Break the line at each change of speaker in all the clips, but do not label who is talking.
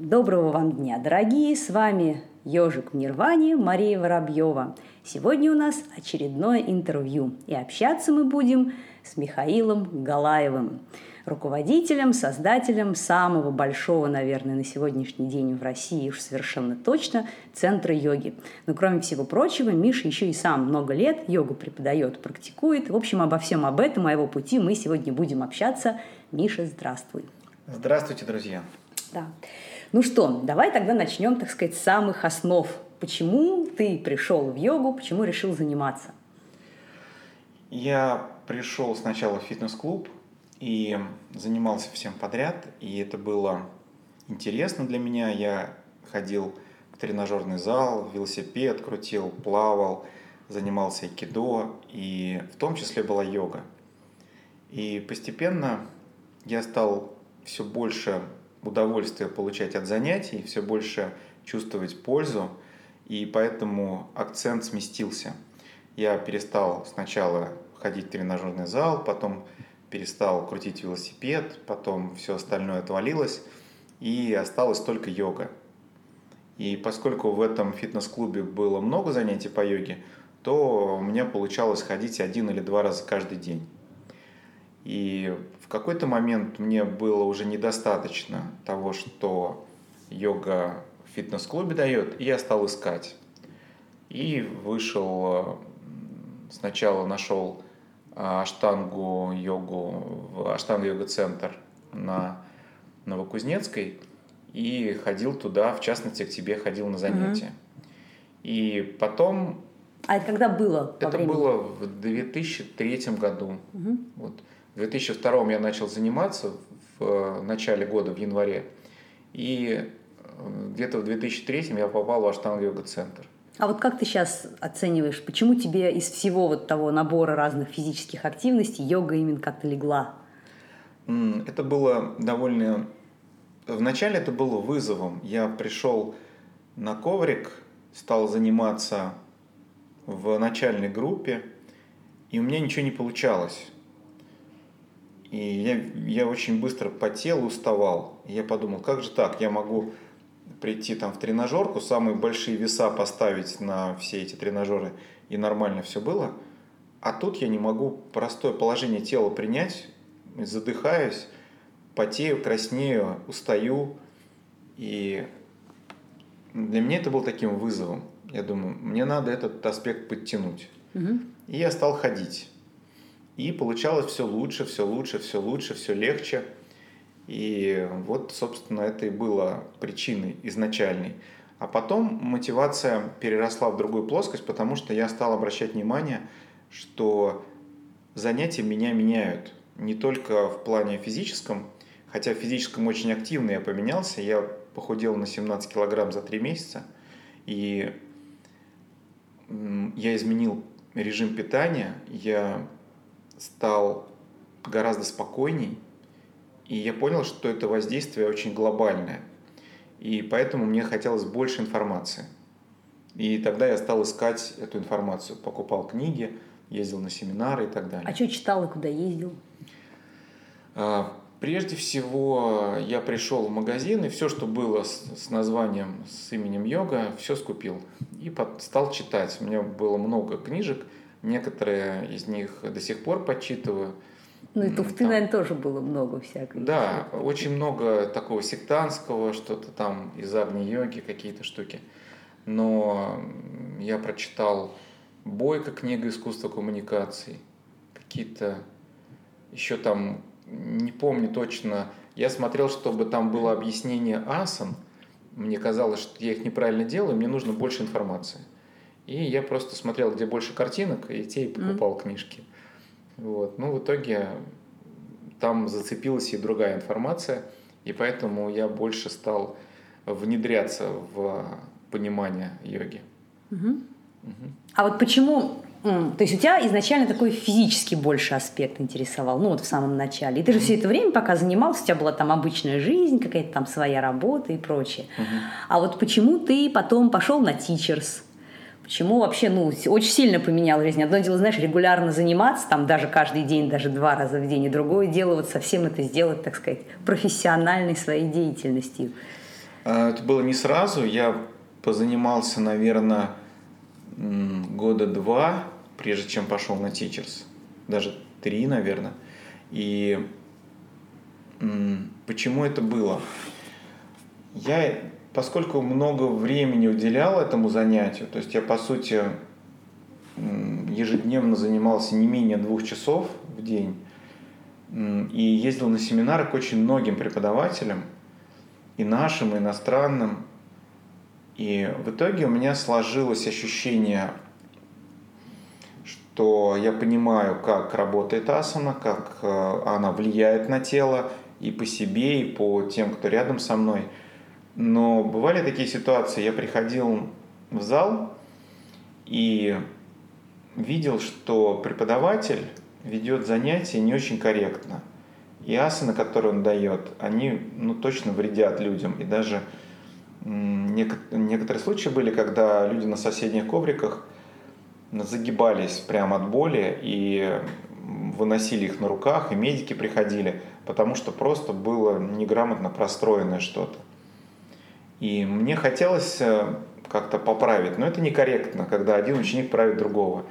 доброго вам дня, дорогие! С вами Ежик в Нирване, Мария Воробьева. Сегодня у нас очередное интервью, и общаться мы будем с Михаилом Галаевым, руководителем, создателем самого большого, наверное, на сегодняшний день в России уж совершенно точно центра йоги. Но кроме всего прочего, Миша еще и сам много лет йогу преподает, практикует. В общем, обо всем об этом, о его пути мы сегодня будем общаться. Миша, здравствуй.
Здравствуйте, друзья.
Да. Ну что, давай тогда начнем, так сказать, с самых основ. Почему ты пришел в йогу, почему решил заниматься?
Я пришел сначала в фитнес-клуб и занимался всем подряд, и это было интересно для меня. Я ходил в тренажерный зал, велосипед крутил, плавал, занимался айкидо, и в том числе была йога. И постепенно я стал все больше удовольствие получать от занятий, все больше чувствовать пользу, и поэтому акцент сместился. Я перестал сначала ходить в тренажерный зал, потом перестал крутить велосипед, потом все остальное отвалилось, и осталась только йога. И поскольку в этом фитнес-клубе было много занятий по йоге, то у меня получалось ходить один или два раза каждый день. И в какой-то момент мне было уже недостаточно того, что йога в фитнес-клубе дает, и я стал искать. И вышел, сначала нашел а, аштангу йогу в аштангу йога центр на Новокузнецкой и ходил туда, в частности, к тебе ходил на занятия. Угу. И потом...
А это когда было?
Это времени? было в 2003 году. Угу. Вот. В 2002 я начал заниматься в э, начале года, в январе. И э, где-то в 2003 я попал в Аштанг йога центр.
А вот как ты сейчас оцениваешь, почему тебе из всего вот того набора разных физических активностей йога именно как-то легла?
Это было довольно... Вначале это было вызовом. Я пришел на коврик, стал заниматься в начальной группе, и у меня ничего не получалось. И я, я очень быстро потел, уставал. И я подумал, как же так, я могу прийти там в тренажерку, самые большие веса поставить на все эти тренажеры, и нормально все было. А тут я не могу простое положение тела принять, задыхаюсь, потею, краснею, устаю. И для меня это был таким вызовом. Я думаю, мне надо этот аспект подтянуть. Угу. И я стал ходить. И получалось все лучше, все лучше, все лучше, все легче. И вот, собственно, это и было причиной изначальной. А потом мотивация переросла в другую плоскость, потому что я стал обращать внимание, что занятия меня меняют. Не только в плане физическом, хотя в физическом очень активно я поменялся. Я похудел на 17 килограмм за 3 месяца. И я изменил режим питания, я стал гораздо спокойней, и я понял, что это воздействие очень глобальное. И поэтому мне хотелось больше информации. И тогда я стал искать эту информацию. Покупал книги, ездил на семинары и так далее.
А что читал и куда ездил?
А, прежде всего, я пришел в магазин, и все, что было с, с названием, с именем йога, все скупил. И под, стал читать. У меня было много книжек – Некоторые из них до сих пор подсчитываю.
Ну и туфты, там, наверное, тоже было много всякого.
Да, очень много такого сектантского, что-то там из Агни-йоги, какие-то штуки. Но я прочитал Бойко, книга искусства коммуникаций, какие-то еще там, не помню точно, я смотрел, чтобы там было объяснение асан, мне казалось, что я их неправильно делаю, мне нужно больше информации. И я просто смотрел, где больше картинок, и те и покупал mm. книжки. Вот. Ну, в итоге там зацепилась и другая информация, и поэтому я больше стал внедряться в понимание йоги.
Угу. Угу. А вот почему то есть у тебя изначально такой физический больше аспект интересовал, ну вот в самом начале. И ты же mm-hmm. все это время, пока занимался, у тебя была там обычная жизнь, какая-то там своя работа и прочее. Mm-hmm. А вот почему ты потом пошел на teachers? Почему вообще, ну, очень сильно поменял жизнь. Одно дело, знаешь, регулярно заниматься, там даже каждый день, даже два раза в день, и другое дело вот совсем это сделать, так сказать, профессиональной своей деятельностью.
А, это было не сразу. Я позанимался, наверное, года два, прежде чем пошел на Teachers. Даже три, наверное. И почему это было? Я, поскольку много времени уделял этому занятию, то есть я, по сути, ежедневно занимался не менее двух часов в день и ездил на семинары к очень многим преподавателям, и нашим, и иностранным. И в итоге у меня сложилось ощущение, что я понимаю, как работает асана, как э, она влияет на тело и по себе, и по тем, кто рядом со мной. Но бывали такие ситуации, я приходил в зал и видел, что преподаватель ведет занятия не очень корректно. И асаны, которые он дает, они ну, точно вредят людям. И даже некоторые случаи были, когда люди на соседних ковриках загибались прямо от боли и выносили их на руках, и медики приходили, потому что просто было неграмотно простроенное что-то. И мне хотелось э, как-то поправить, но это некорректно, когда один ученик правит другого.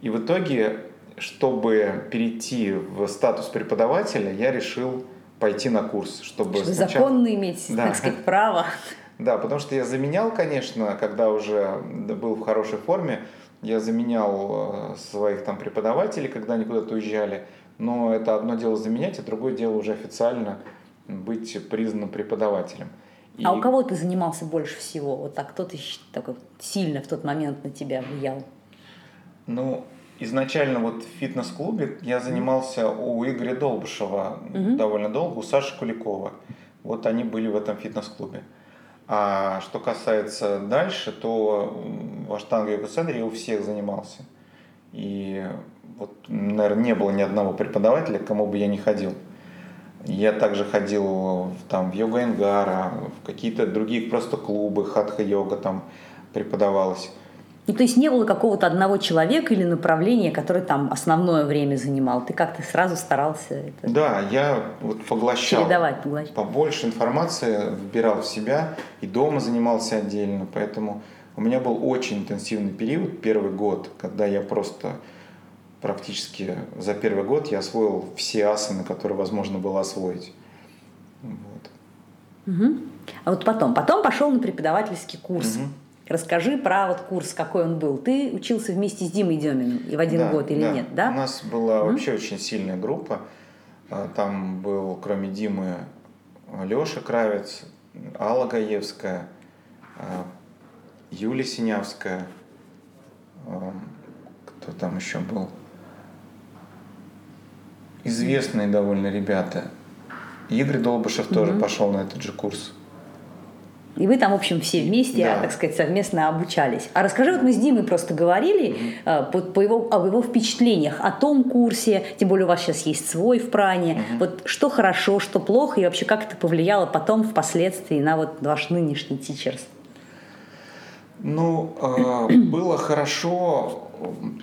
И в итоге, чтобы перейти в статус преподавателя, я решил пойти на курс, чтобы,
чтобы сначала... законно иметь, да. так сказать, право.
Да, потому что я заменял, конечно, когда уже был в хорошей форме, я заменял э, своих там преподавателей, когда они куда-то уезжали, но это одно дело заменять, а другое дело уже официально быть признанным преподавателем.
И... А у кого ты занимался больше всего? Вот так кто-то такой сильно в тот момент на тебя влиял?
Ну, изначально вот в фитнес-клубе я занимался у Игоря Долбышева mm-hmm. довольно долго, у Саши Куликова. Вот они были в этом фитнес-клубе. А что касается дальше, то в Аштанге йога центре я у всех занимался. И вот, наверное, не было ни одного преподавателя, к кому бы я не ходил. Я также ходил там, в йога Энгара, в какие-то другие просто клубы, хатха-йога там преподавалась.
Ну, то есть не было какого-то одного человека или направления, который там основное время занимал. Ты как-то сразу старался это
Да, я вот поглощал. Передавать, поглощать. Побольше информации вбирал в себя и дома занимался отдельно. Поэтому у меня был очень интенсивный период, первый год, когда я просто практически за первый год я освоил все асаны, которые возможно было освоить.
Вот. Угу. А вот потом, потом пошел на преподавательский курс. Угу. Расскажи про вот курс, какой он был. Ты учился вместе с Димой Деминым и в один да, год или
да.
нет, да?
У нас была mm вообще очень сильная группа. А, там был, кроме Димы, Леша Кравец, Алла Гаевская, а, Юлия Синявская, а, кто там еще был? Известные довольно ребята. Игорь Долбышев mm тоже пошел на этот же курс.
И вы там, в общем, все вместе, да. так сказать, совместно обучались. А расскажи, вот мы с Димой просто говорили mm-hmm. по, по его, об его впечатлениях о том курсе, тем более у вас сейчас есть свой в Пране. Mm-hmm. Вот что хорошо, что плохо, и вообще как это повлияло потом, впоследствии, на вот ваш нынешний тичерс?
Ну, э, было хорошо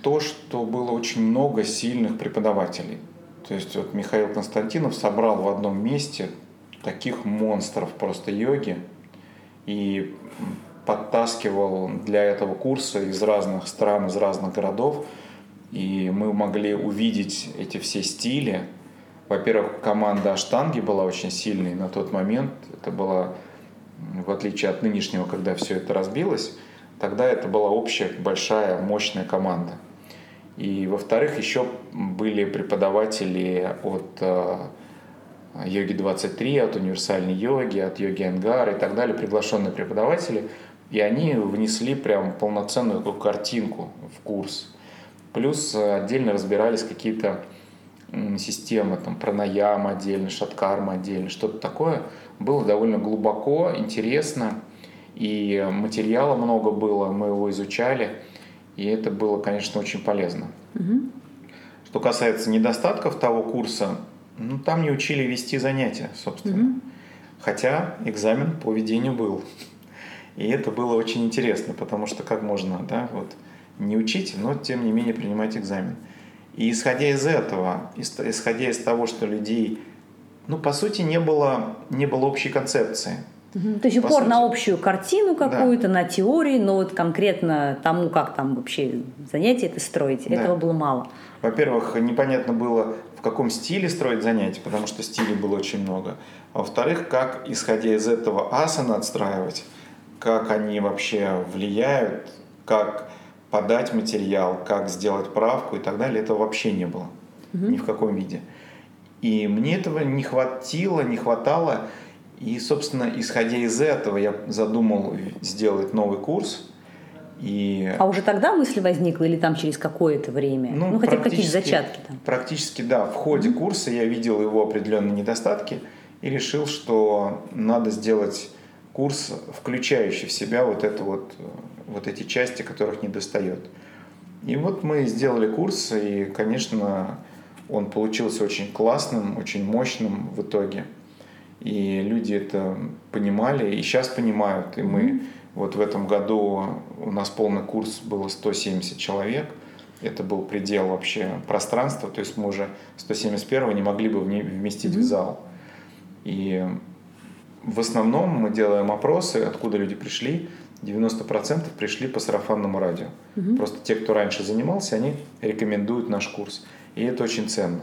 то, что было очень много сильных преподавателей. То есть вот Михаил Константинов собрал в одном месте таких монстров просто йоги, и подтаскивал для этого курса из разных стран, из разных городов. И мы могли увидеть эти все стили. Во-первых, команда Аштанги была очень сильной на тот момент. Это было, в отличие от нынешнего, когда все это разбилось, тогда это была общая, большая, мощная команда. И, во-вторых, еще были преподаватели от э, йоги 23, от универсальной йоги, от йоги Ангар и так далее, приглашенные преподаватели, и они внесли прям полноценную картинку в курс. Плюс отдельно разбирались какие-то системы, там, пранаяма отдельно, шаткарма отдельно, что-то такое. Было довольно глубоко, интересно, и материала много было, мы его изучали, и это было, конечно, очень полезно. Угу. Что касается недостатков того курса, ну, там не учили вести занятия, собственно. Mm-hmm. Хотя экзамен по ведению был. И это было очень интересно, потому что как можно, да, вот, не учить, но тем не менее принимать экзамен. И исходя из этого, исходя из того, что людей, ну, по сути, не было, не было общей концепции.
Угу. То есть упор сути, на общую картину какую-то, да. на теории, но вот конкретно тому, как там вообще занятие это строить, да. этого было мало.
Во-первых, непонятно было, в каком стиле строить занятия, потому что стилей было очень много. А во-вторых, как, исходя из этого, асаны отстраивать, как они вообще влияют, как подать материал, как сделать правку и так далее, этого вообще не было. Угу. Ни в каком виде. И мне этого не хватило, не хватало. И, собственно, исходя из этого, я задумал сделать новый курс. И...
А уже тогда мысль возникла или там через какое-то время? Ну, ну хотя бы какие-то зачатки там?
Практически, да. В ходе mm-hmm. курса я видел его определенные недостатки и решил, что надо сделать курс, включающий в себя вот, это вот, вот эти части, которых не достает. И вот мы сделали курс, и, конечно, он получился очень классным, очень мощным в итоге. И люди это понимали, и сейчас понимают. И мы mm-hmm. вот в этом году у нас полный курс было 170 человек. Это был предел вообще пространства, то есть мы уже 171 не могли бы вместить mm-hmm. в зал. И в основном мы делаем опросы, откуда люди пришли. 90% пришли по сарафанному радио. Угу. Просто те, кто раньше занимался, они рекомендуют наш курс. И это очень ценно.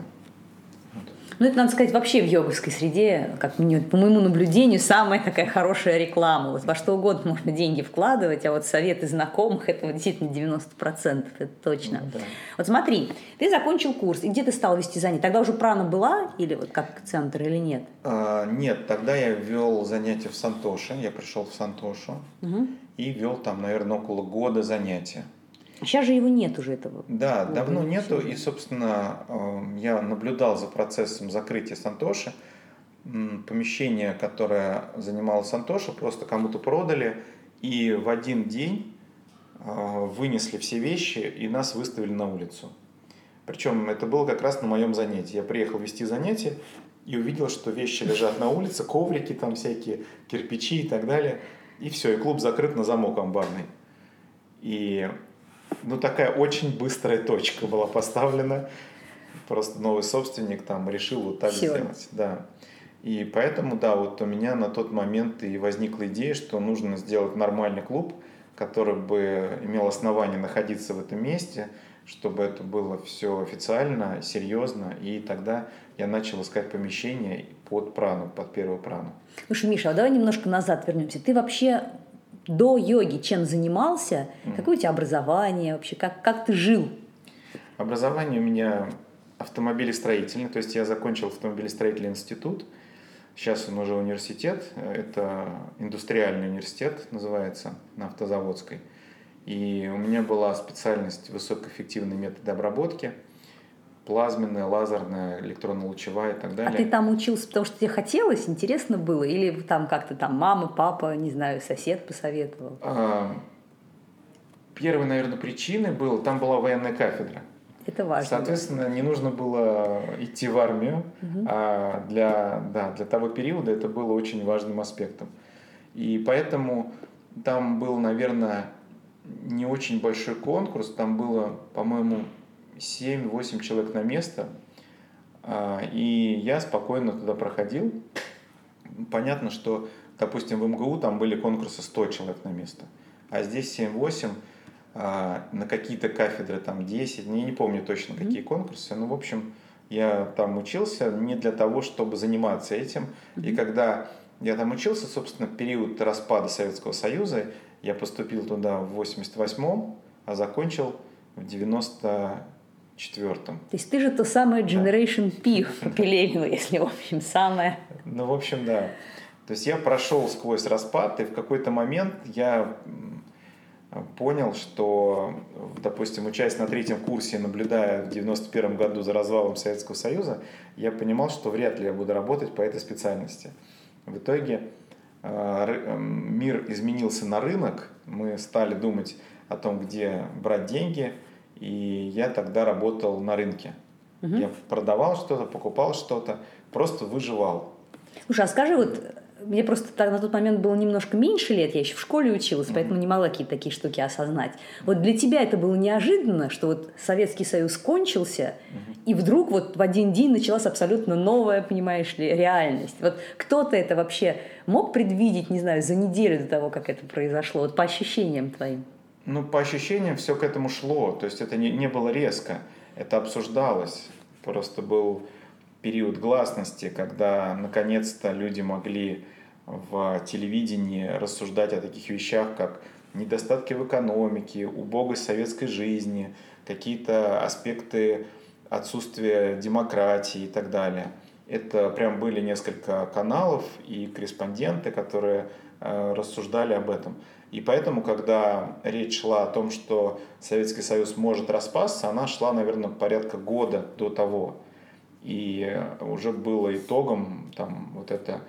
Ну, это, надо сказать, вообще в йоговской среде, как по моему наблюдению, самая такая хорошая реклама. Вот во что угодно можно деньги вкладывать, а вот советы знакомых – это вот действительно 90%, это точно. Ну, да. Вот смотри, ты закончил курс, и где ты стал вести занятия? Тогда уже прана была или вот как центр или нет?
А, нет, тогда я вел занятия в Сантоше, я пришел в Сантошу угу. и вел там, наверное, около года занятия.
Сейчас же его нет уже этого.
Да, клуба, давно нету. И, собственно, эм, я наблюдал за процессом закрытия Сантоши. Помещение, которое занимало Сантоша, просто кому-то продали. И в один день э, вынесли все вещи и нас выставили на улицу. Причем это было как раз на моем занятии. Я приехал вести занятие и увидел, что вещи лежат на улице, коврики там всякие, кирпичи и так далее. И все, и клуб закрыт на замок амбарный. И ну, такая очень быстрая точка была поставлена. Просто новый собственник там решил вот так Все. сделать. Да. И поэтому, да, вот у меня на тот момент и возникла идея, что нужно сделать нормальный клуб, который бы имел основание находиться в этом месте, чтобы это было все официально, серьезно, и тогда я начал искать помещение под прану, под первую прану.
Слушай, Миша, а давай немножко назад вернемся. Ты вообще до йоги чем занимался? Mm. Какое у тебя образование вообще? Как, как ты жил?
Образование у меня автомобилестроительное, то есть я закончил автомобилестроительный институт. Сейчас он уже университет, это индустриальный университет называется, на автозаводской. И у меня была специальность высокоэффективные методы обработки – плазменная, лазерная, электронно-лучевая и так далее.
А ты там учился, потому что тебе хотелось, интересно было? Или там как-то там мама, папа, не знаю, сосед посоветовал? А,
первой, наверное, причиной было, там была военная кафедра.
Это важно.
Соответственно, не нужно было идти в армию, угу. а для, да, для того периода это было очень важным аспектом. И поэтому там был, наверное, не очень большой конкурс, там было, по-моему, 7-8 человек на место, а, и я спокойно туда проходил. Понятно, что, допустим, в МГУ там были конкурсы 100 человек на место, а здесь 7-8, а, на какие-то кафедры там 10, я не помню точно какие конкурсы, но, в общем, я там учился не для того, чтобы заниматься этим. И когда я там учился, собственно, период распада Советского Союза, я поступил туда в 88-м, а закончил в 90 четвертом.
То есть ты же то самое Generation. P поколение, если, в общем, самое.
Ну, в общем, да. То есть я прошел сквозь распад, и в какой-то момент я понял, что, допустим, учась на третьем курсе, наблюдая в 91 году за развалом Советского Союза, я понимал, что вряд ли я буду работать по этой специальности. В итоге э, мир изменился на рынок, мы стали думать о том, где брать деньги – и я тогда работал на рынке. Угу. Я продавал что-то, покупал что-то, просто выживал.
Слушай, а скажи, вот мне просто на тот момент было немножко меньше лет, я еще в школе училась, mm-hmm. поэтому не могла какие-то такие штуки осознать. Вот для тебя это было неожиданно, что вот Советский Союз кончился, mm-hmm. и вдруг вот в один день началась абсолютно новая, понимаешь ли, реальность. Вот кто-то это вообще мог предвидеть, не знаю, за неделю до того, как это произошло, вот по ощущениям твоим?
Ну, по ощущениям все к этому шло, то есть это не, не было резко, это обсуждалось, просто был период гласности, когда наконец-то люди могли в телевидении рассуждать о таких вещах, как недостатки в экономике, убогость советской жизни, какие-то аспекты отсутствия демократии и так далее. Это прям были несколько каналов и корреспонденты, которые э, рассуждали об этом. И поэтому, когда речь шла о том, что Советский Союз может распасться, она шла, наверное, порядка года до того. И уже было итогом там, вот это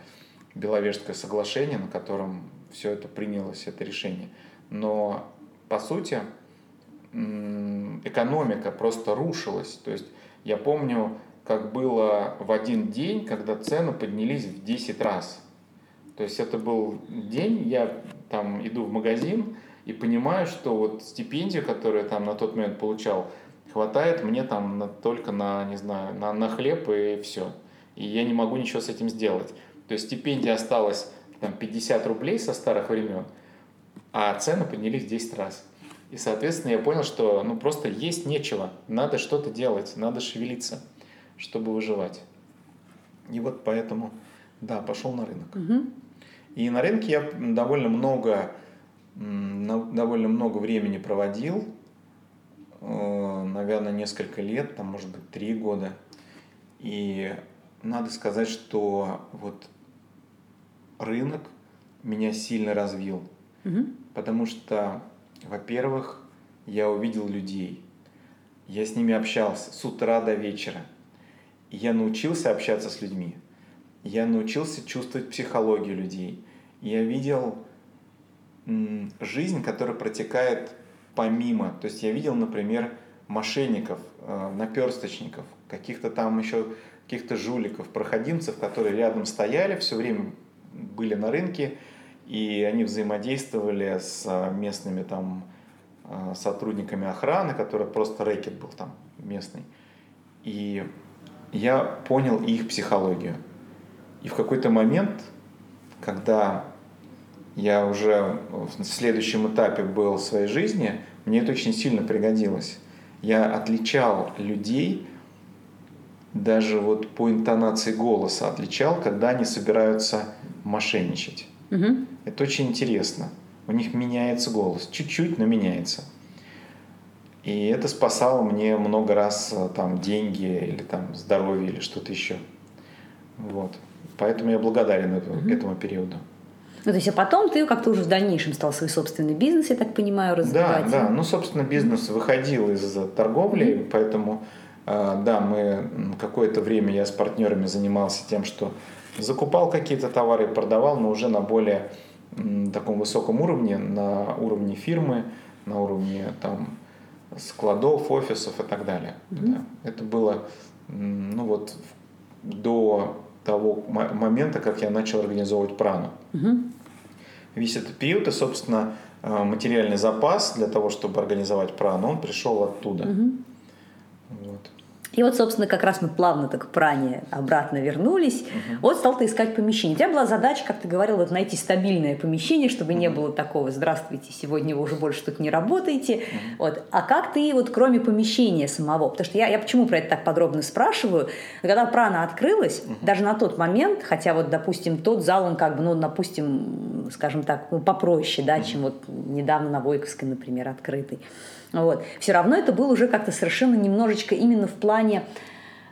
Беловежское соглашение, на котором все это принялось, это решение. Но, по сути, экономика просто рушилась. То есть я помню, как было в один день, когда цены поднялись в 10 раз. То есть это был день, я там иду в магазин и понимаю, что вот стипендию, которую я там на тот момент получал, хватает мне там на, только на, не знаю, на, на хлеб и все. И я не могу ничего с этим сделать. То есть стипендия осталась там 50 рублей со старых времен, а цены поднялись в 10 раз. И, соответственно, я понял, что ну просто есть нечего, надо что-то делать, надо шевелиться, чтобы выживать. И вот поэтому, да, пошел на рынок.
Угу.
И на рынке я довольно много, довольно много времени проводил, Э, наверное, несколько лет, там, может быть, три года. И надо сказать, что вот рынок меня сильно развил.
Угу.
Потому что, во-первых, я увидел людей. Я с ними общался с утра до вечера. И я научился общаться с людьми. Я научился чувствовать психологию людей. Я видел жизнь, которая протекает помимо. То есть я видел, например, мошенников, э, наперсточников, каких-то там еще каких-то жуликов, проходимцев, которые рядом стояли, все время были на рынке, и они взаимодействовали с местными там э, сотрудниками охраны, который просто рэкет был там местный. И я понял их психологию. И в какой-то момент, когда я уже в следующем этапе был в своей жизни, мне это очень сильно пригодилось. Я отличал людей, даже вот по интонации голоса отличал, когда они собираются мошенничать.
Угу.
Это очень интересно. У них меняется голос, чуть-чуть, но меняется. И это спасало мне много раз э, там деньги или там здоровье или что-то еще. Вот. Поэтому я благодарен этому, угу. этому периоду.
Ну, то есть, а потом ты как-то уже в дальнейшем стал свой собственный бизнес, я так понимаю, развивать.
Да, да. Ну, собственно, бизнес выходил из торговли, mm-hmm. поэтому, а, да, мы какое-то время я с партнерами занимался тем, что закупал какие-то товары и продавал, но уже на более таком высоком уровне, на уровне фирмы, на уровне там складов, офисов и так далее. Mm-hmm. Да. Это было, ну вот, до того момента, как я начал организовывать прану.
Угу.
Весь этот период и, собственно, э, материальный запас для того, чтобы организовать прану, он пришел оттуда.
Угу.
Вот.
И вот, собственно, как раз мы плавно так к пране обратно вернулись. Угу. Вот стал ты искать помещение. У тебя была задача, как ты говорил, вот найти стабильное помещение, чтобы не было такого «здравствуйте, сегодня вы уже больше тут не работаете». Угу. Вот. А как ты вот кроме помещения самого? Потому что я, я почему про это так подробно спрашиваю? Когда прана открылась, угу. даже на тот момент, хотя вот, допустим, тот зал, он как бы, ну, допустим, скажем так, ну, попроще, да, угу. чем вот недавно на Войковской, например, открытый. Вот. Все равно это было уже как-то совершенно немножечко именно в плане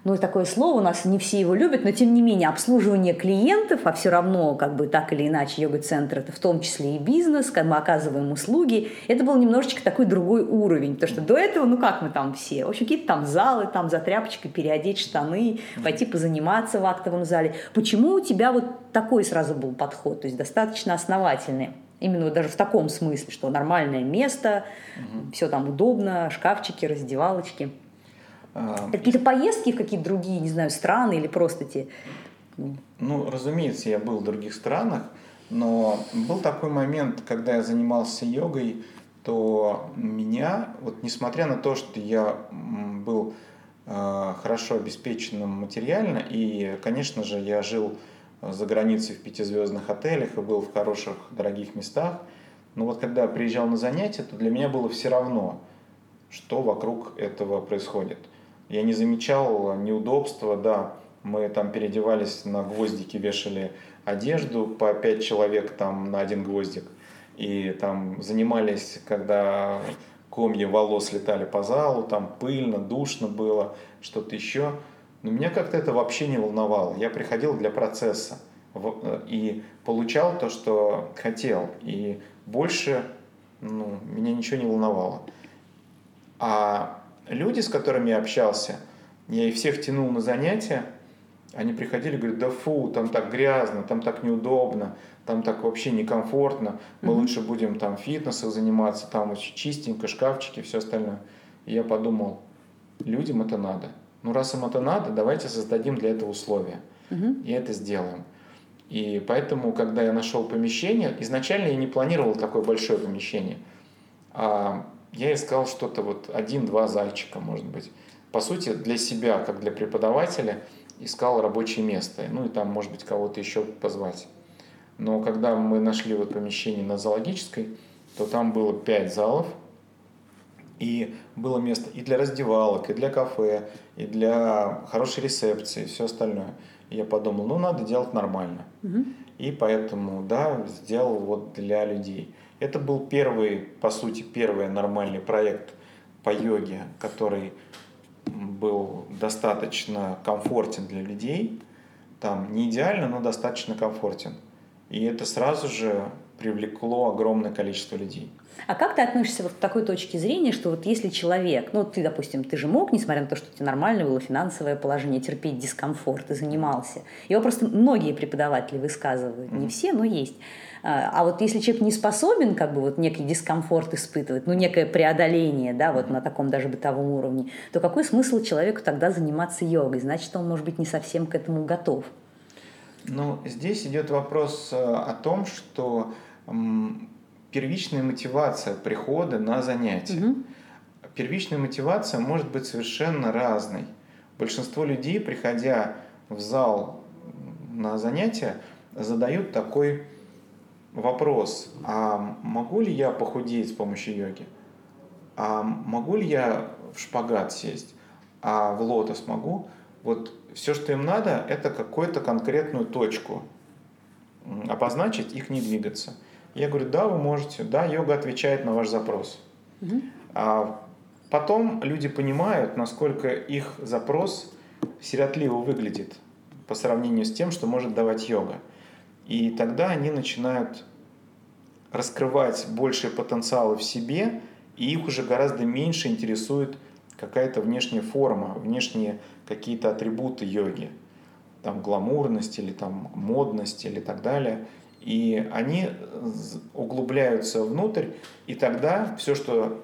ну, такое слово у нас не все его любят, но тем не менее обслуживание клиентов, а все равно как бы так или иначе йога-центр это в том числе и бизнес, как мы оказываем услуги, это был немножечко такой другой уровень, потому что до этого, ну как мы там все, в общем, какие-то там залы, там за тряпочкой переодеть штаны, пойти позаниматься в актовом зале. Почему у тебя вот такой сразу был подход, то есть достаточно основательный? Именно даже в таком смысле, что нормальное место, угу. все там удобно, шкафчики, раздевалочки. А... Это какие-то поездки в какие-то другие, не знаю, страны или просто те?
Ну, разумеется, я был в других странах, но был такой момент, когда я занимался йогой, то меня, вот несмотря на то, что я был э, хорошо обеспеченным материально, и, конечно же, я жил за границей в пятизвездных отелях и был в хороших, дорогих местах, но вот когда я приезжал на занятия, то для меня было все равно, что вокруг этого происходит. Я не замечал неудобства, да, мы там переодевались на гвоздики, вешали одежду по пять человек там на один гвоздик. И там занимались, когда комья волос летали по залу, там пыльно, душно было, что-то еще. Но меня как-то это вообще не волновало. Я приходил для процесса э, и получал то, что хотел. И больше ну, меня ничего не волновало. А люди, с которыми я общался, я их всех тянул на занятия, они приходили и говорят, да фу, там так грязно, там так неудобно, там так вообще некомфортно, мы mm-hmm. лучше будем там фитнесом заниматься, там очень чистенько, шкафчики, все остальное. И я подумал, людям это надо. Ну раз им это надо, давайте создадим для этого условия. Mm-hmm. И это сделаем. И поэтому, когда я нашел помещение, изначально я не планировал такое большое помещение. А я искал что-то вот один-два зайчика, может быть. По сути, для себя, как для преподавателя – искал рабочее место, ну и там, может быть, кого-то еще позвать. Но когда мы нашли вот помещение на зоологической, то там было пять залов, и было место и для раздевалок, и для кафе, и для хорошей рецепции, и все остальное. И я подумал, ну надо делать нормально. Угу. И поэтому, да, сделал вот для людей. Это был первый, по сути, первый нормальный проект по йоге, который был достаточно комфортен для людей, там не идеально, но достаточно комфортен. И это сразу же привлекло огромное количество людей.
А как ты относишься вот к такой точке зрения, что вот если человек, ну ты, допустим, ты же мог, несмотря на то, что у тебя нормальное было финансовое положение, терпеть дискомфорт, и занимался. Его просто многие преподаватели высказывают, не все, но есть. А, а вот если человек не способен как бы вот некий дискомфорт испытывать, ну некое преодоление, да, вот на таком даже бытовом уровне, то какой смысл человеку тогда заниматься йогой? Значит, он может быть не совсем к этому готов.
Ну, здесь идет вопрос э, о том, что первичная мотивация прихода на занятия. Угу. Первичная мотивация может быть совершенно разной. Большинство людей, приходя в зал на занятия, задают такой вопрос, а могу ли я похудеть с помощью йоги? А могу ли я в шпагат сесть? А в лотос могу? Вот все, что им надо, это какую-то конкретную точку обозначить, их не двигаться. Я говорю, да, вы можете, да, йога отвечает на ваш запрос. Угу. А потом люди понимают, насколько их запрос сиротливо выглядит по сравнению с тем, что может давать йога. И тогда они начинают раскрывать большие потенциалы в себе, и их уже гораздо меньше интересует какая-то внешняя форма, внешние какие-то атрибуты йоги, там гламурность или там модность или так далее. И они углубляются внутрь, и тогда все, что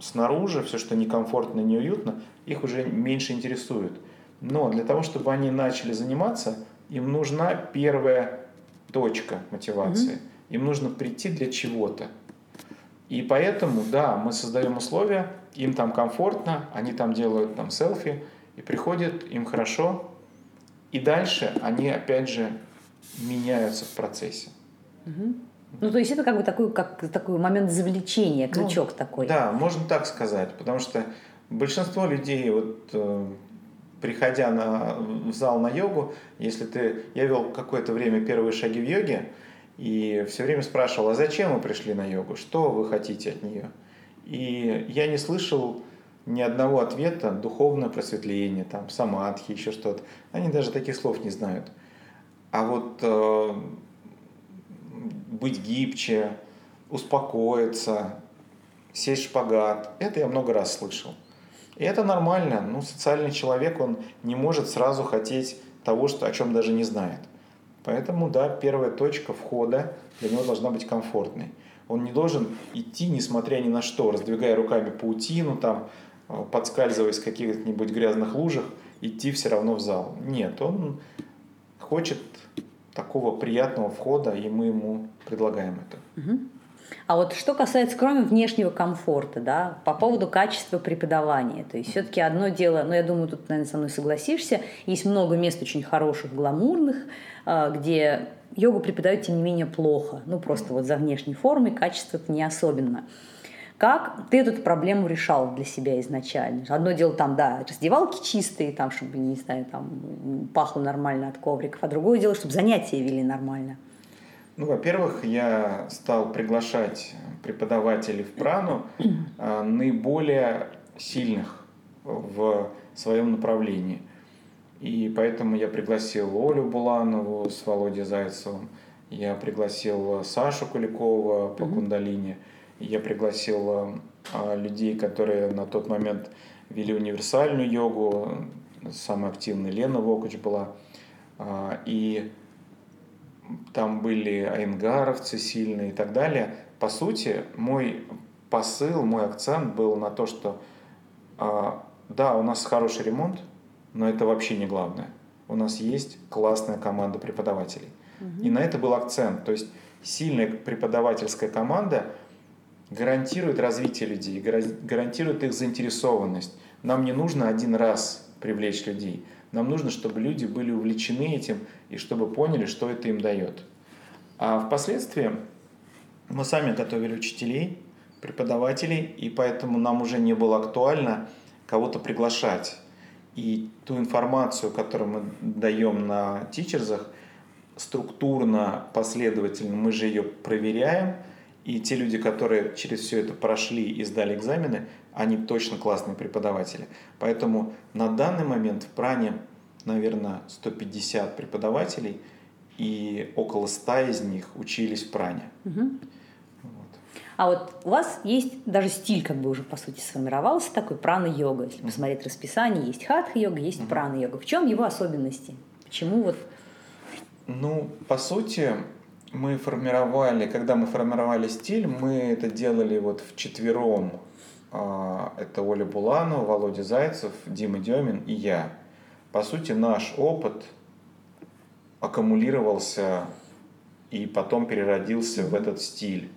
снаружи, все, что некомфортно, неуютно, их уже меньше интересует. Но для того, чтобы они начали заниматься, им нужна первая точка мотивации. Mm-hmm. Им нужно прийти для чего-то. И поэтому, да, мы создаем условия, им там комфортно, они там делают там селфи, и приходят, им хорошо, и дальше они опять же меняются в процессе.
Угу. Ну, то есть это как бы такой, как такой момент завлечения, ну, крючок ну, такой.
Да, можно так сказать, потому что большинство людей, вот э, приходя на, в зал на йогу, если ты... Я вел какое-то время первые шаги в йоге, и все время спрашивал, а зачем вы пришли на йогу, что вы хотите от нее? И я не слышал ни одного ответа, духовное просветление, там, самадхи, еще что-то. Они даже таких слов не знают. А вот э, быть гибче, успокоиться, сесть в шпагат, это я много раз слышал. И это нормально. Ну, социальный человек, он не может сразу хотеть того, что, о чем даже не знает. Поэтому, да, первая точка входа для него должна быть комфортной. Он не должен идти, несмотря ни на что, раздвигая руками паутину, там, э, подскальзываясь в каких-нибудь грязных лужах, идти все равно в зал. Нет, он хочет такого приятного входа, и мы ему предлагаем это.
А вот что касается, кроме внешнего комфорта, да, по поводу качества преподавания, то есть все-таки одно дело, ну я думаю, тут, наверное, со мной согласишься, есть много мест очень хороших, гламурных, а, где йогу преподают, тем не менее, плохо, ну просто вот за внешней формой качество не особенно. Как ты эту проблему решал для себя изначально? Одно дело там, да, раздевалки чистые, там, чтобы, не знаю, там пахло нормально от ковриков, а другое дело, чтобы занятия вели нормально.
Ну, во-первых, я стал приглашать преподавателей в прану а, наиболее сильных в своем направлении. И поэтому я пригласил Олю Буланову с Володей Зайцевым, я пригласил Сашу Куликова по mm-hmm. кундалине, я пригласил а, людей, которые на тот момент вели универсальную йогу, самая активная Лена Вокуч была. А, и там были айнгаровцы сильные и так далее. По сути, мой посыл, мой акцент был на то, что а, да, у нас хороший ремонт, но это вообще не главное. У нас есть классная команда преподавателей. Угу. И на это был акцент. То есть сильная преподавательская команда гарантирует развитие людей, гарантирует их заинтересованность. Нам не нужно один раз привлечь людей. Нам нужно, чтобы люди были увлечены этим и чтобы поняли, что это им дает. А впоследствии мы сами готовили учителей, преподавателей, и поэтому нам уже не было актуально кого-то приглашать. И ту информацию, которую мы даем на тичерзах, структурно, последовательно, мы же ее проверяем, и те люди, которые через все это прошли и сдали экзамены, они точно классные преподаватели. Поэтому на данный момент в Пране, наверное, 150 преподавателей, и около 100 из них учились в Пране.
Угу. Вот. А вот у вас есть даже стиль, как бы уже по сути сформировался такой прана-йога. Если посмотреть расписание, есть хатха-йога, есть угу. прана-йога. В чем его особенности? Почему вот?
Ну, по сути, мы формировали, когда мы формировали стиль, мы это делали вот в четвером а, это Оля Буланова, Володя Зайцев, Дима Демин и я. По сути, наш опыт аккумулировался и потом переродился в этот стиль.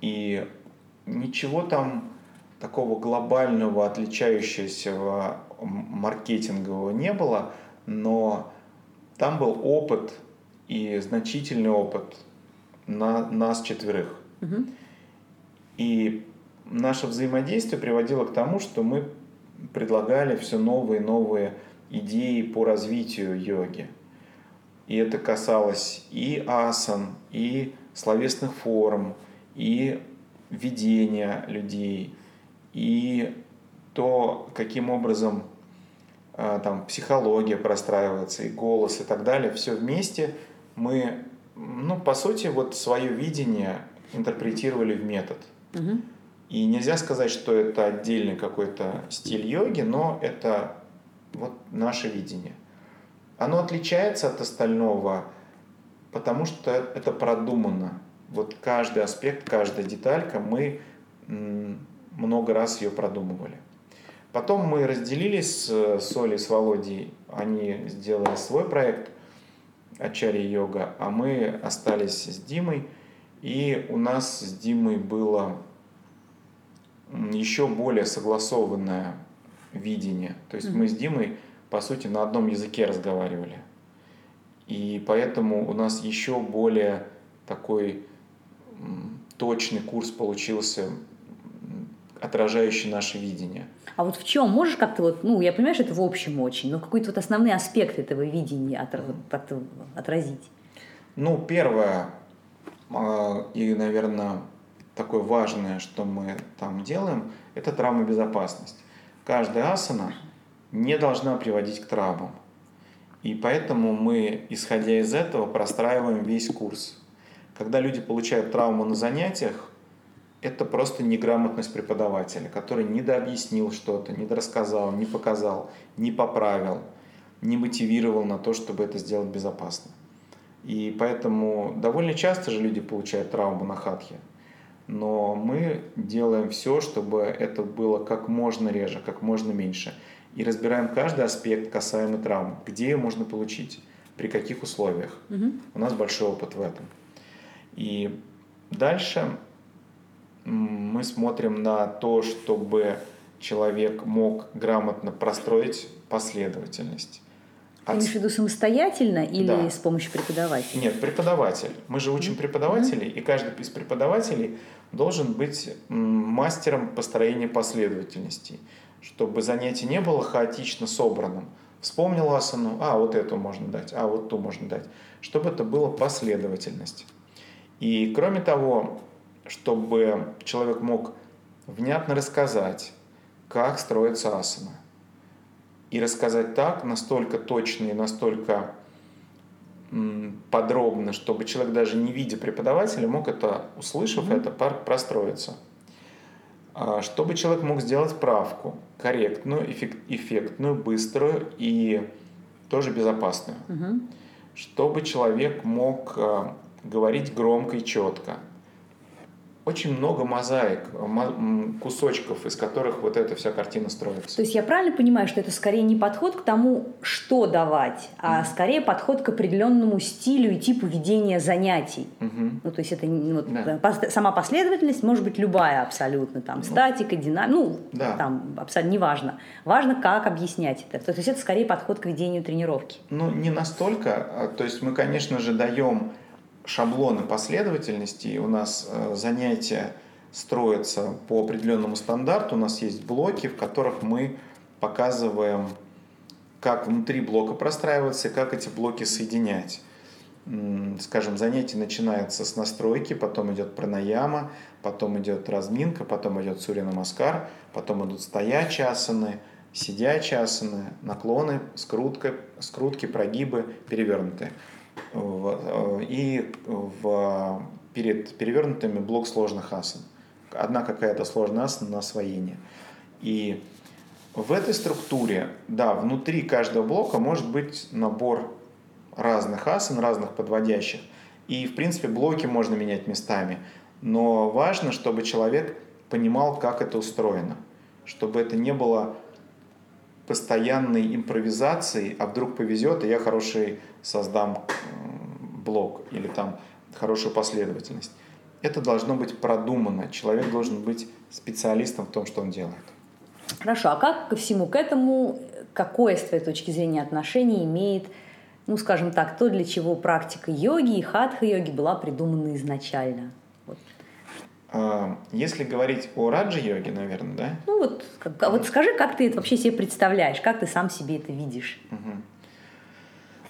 И ничего там такого глобального, отличающегося маркетингового не было, но там был опыт и значительный опыт на нас четверых. Угу. И наше взаимодействие приводило к тому, что мы предлагали все новые и новые идеи по развитию йоги. И это касалось и асан, и словесных форм, и ведения людей, и то, каким образом а, там, психология простраивается, и голос, и так далее. Все вместе мы, ну, по сути, вот свое видение интерпретировали в метод. Угу. И нельзя сказать, что это отдельный какой-то стиль йоги, но это вот наше видение. Оно отличается от остального, потому что это продумано. Вот каждый аспект, каждая деталька, мы много раз ее продумывали. Потом мы разделились с Олей, с Володей. Они сделали свой проект Ачари Йога, а мы остались с Димой. И у нас с Димой было еще более согласованное видение. То есть mm-hmm. мы с Димой, по сути, на одном языке разговаривали. И поэтому у нас еще более такой точный курс получился, отражающий наше видение.
А вот в чем можешь как-то вот, ну, я понимаю, что это в общем очень, но какой-то вот основные аспекты этого видения от, как-то отразить?
Ну, первое, а, и, наверное, такое важное, что мы там делаем, это травмобезопасность. Каждая асана не должна приводить к травмам. И поэтому мы, исходя из этого, простраиваем весь курс. Когда люди получают травму на занятиях, это просто неграмотность преподавателя, который недообъяснил что-то, недорассказал, не показал, не поправил, не мотивировал на то, чтобы это сделать безопасно. И поэтому довольно часто же люди получают травму на хатхе но мы делаем все, чтобы это было как можно реже, как можно меньше. И разбираем каждый аспект касаемый травм, где ее можно получить, при каких условиях.
Мгм.
У нас большой опыт в этом. И дальше мы смотрим на то, чтобы человек мог грамотно простроить последовательность.
Ты
От-
имеешь в виду самостоятельно или
Да.
с помощью преподавателя?
Нет, преподаватель. Мы же учим преподавателей, и каждый из преподавателей должен быть мастером построения последовательностей, чтобы занятие не было хаотично собранным. Вспомнил асану, а вот эту можно дать, а вот ту можно дать. Чтобы это было последовательность. И кроме того, чтобы человек мог внятно рассказать, как строится асана. И рассказать так, настолько точно и настолько подробно, чтобы человек даже не видя преподавателя мог это, услышав
Мгм.
это, простроиться. А, Чтобы человек мог сделать правку, корректную, эффек- эффектную, быструю и тоже безопасную.
Мгм.
Чтобы человек мог а, говорить громко и четко. Очень много мозаик, кусочков, из которых вот эта вся картина строится.
То есть я правильно понимаю, что это скорее не подход к тому, что давать, а скорее подход к определенному стилю и типу ведения занятий.
Мгм.
Ну, то есть это вот,
Да.
сама последовательность может быть любая абсолютно, там, статика, динамика, ну,
Да.
там, абсолютно неважно. Важно, как объяснять это. То есть это скорее подход к ведению тренировки.
Ну, не настолько. А, То есть мы, конечно же, даем шаблоны последовательности. У нас э, занятия строятся по определенному стандарту. У нас есть блоки, в которых мы показываем, как внутри блока простраиваться и как эти блоки соединять. Скажем, занятие начинается с настройки, потом идет пранаяма, потом идет разминка, потом идет сурья намаскар, потом идут стоячие асаны, сидячие асаны, наклоны, скрутка, скрутки, прогибы, перевернутые. Э, И в, перед перевернутыми блок сложных асан. Одна какая-то сложная асана на освоение. И в этой структуре, да, внутри каждого блока может быть набор разных асан, разных подводящих. И, в принципе, блоки можно менять местами. Но важно, чтобы человек понимал, как это устроено. Чтобы это не было постоянной импровизацией, а вдруг повезет, и я хороший создам блок или там хорошую последовательность. Это должно быть продумано. Человек должен быть специалистом в том, что он делает.
Хорошо, а как ко всему к этому, какое с твоей точки зрения отношение имеет, ну, скажем так, то, для чего практика йоги и хатха-йоги была придумана изначально?
А, Если говорить о раджа-йоге, наверное, да?
Ну вот, как- а вот скажи, как ты это вообще себе представляешь, как ты сам себе это видишь?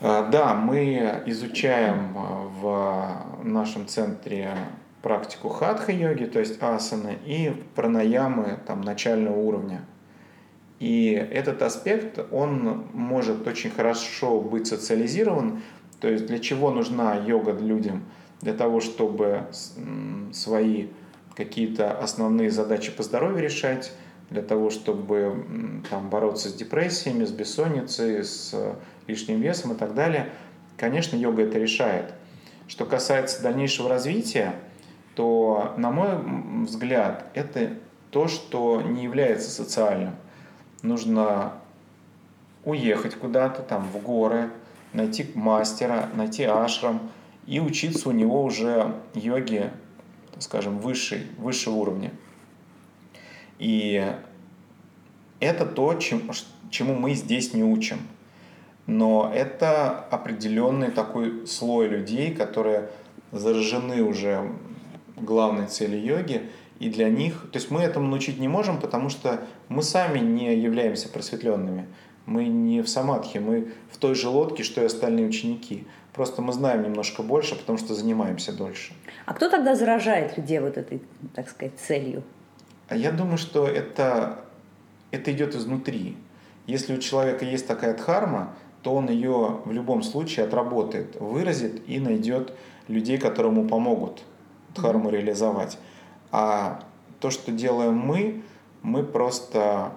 А, Да, мы изучаем в нашем центре практику хатха-йоги, то есть асаны, и пранаямы там, начального уровня. И этот аспект, он может очень хорошо быть социализирован. То есть для чего нужна йога людям? Для того, чтобы свои какие-то основные задачи по здоровью решать, для того, чтобы там, бороться с депрессиями, с бессонницей, с э, лишним весом и так далее. Конечно, йога это решает. Что касается дальнейшего развития, то, на мой взгляд, это то, что не является социальным. Нужно уехать куда-то, там, в горы, найти мастера, найти ашрам и учиться у него уже йоге, скажем, высшей, высшего уровня. И это то, чем- чему мы здесь не учим. Но это определенный такой слой людей, которые заражены уже главной целью йоги, и для них, то есть мы этому научить не можем, потому что мы сами не являемся просветленными. Мы не в самадхи, мы в той же лодке, что и остальные ученики. Просто мы знаем немножко больше, потому что занимаемся дольше.
А кто тогда заражает людей вот этой, так сказать, целью?
А я думаю, что это, это идет изнутри. Если у человека есть такая дхарма, то он ее в любом случае отработает, выразит и найдет людей, которые ему помогут дхарму реализовать. А то, что делаем мы, мы просто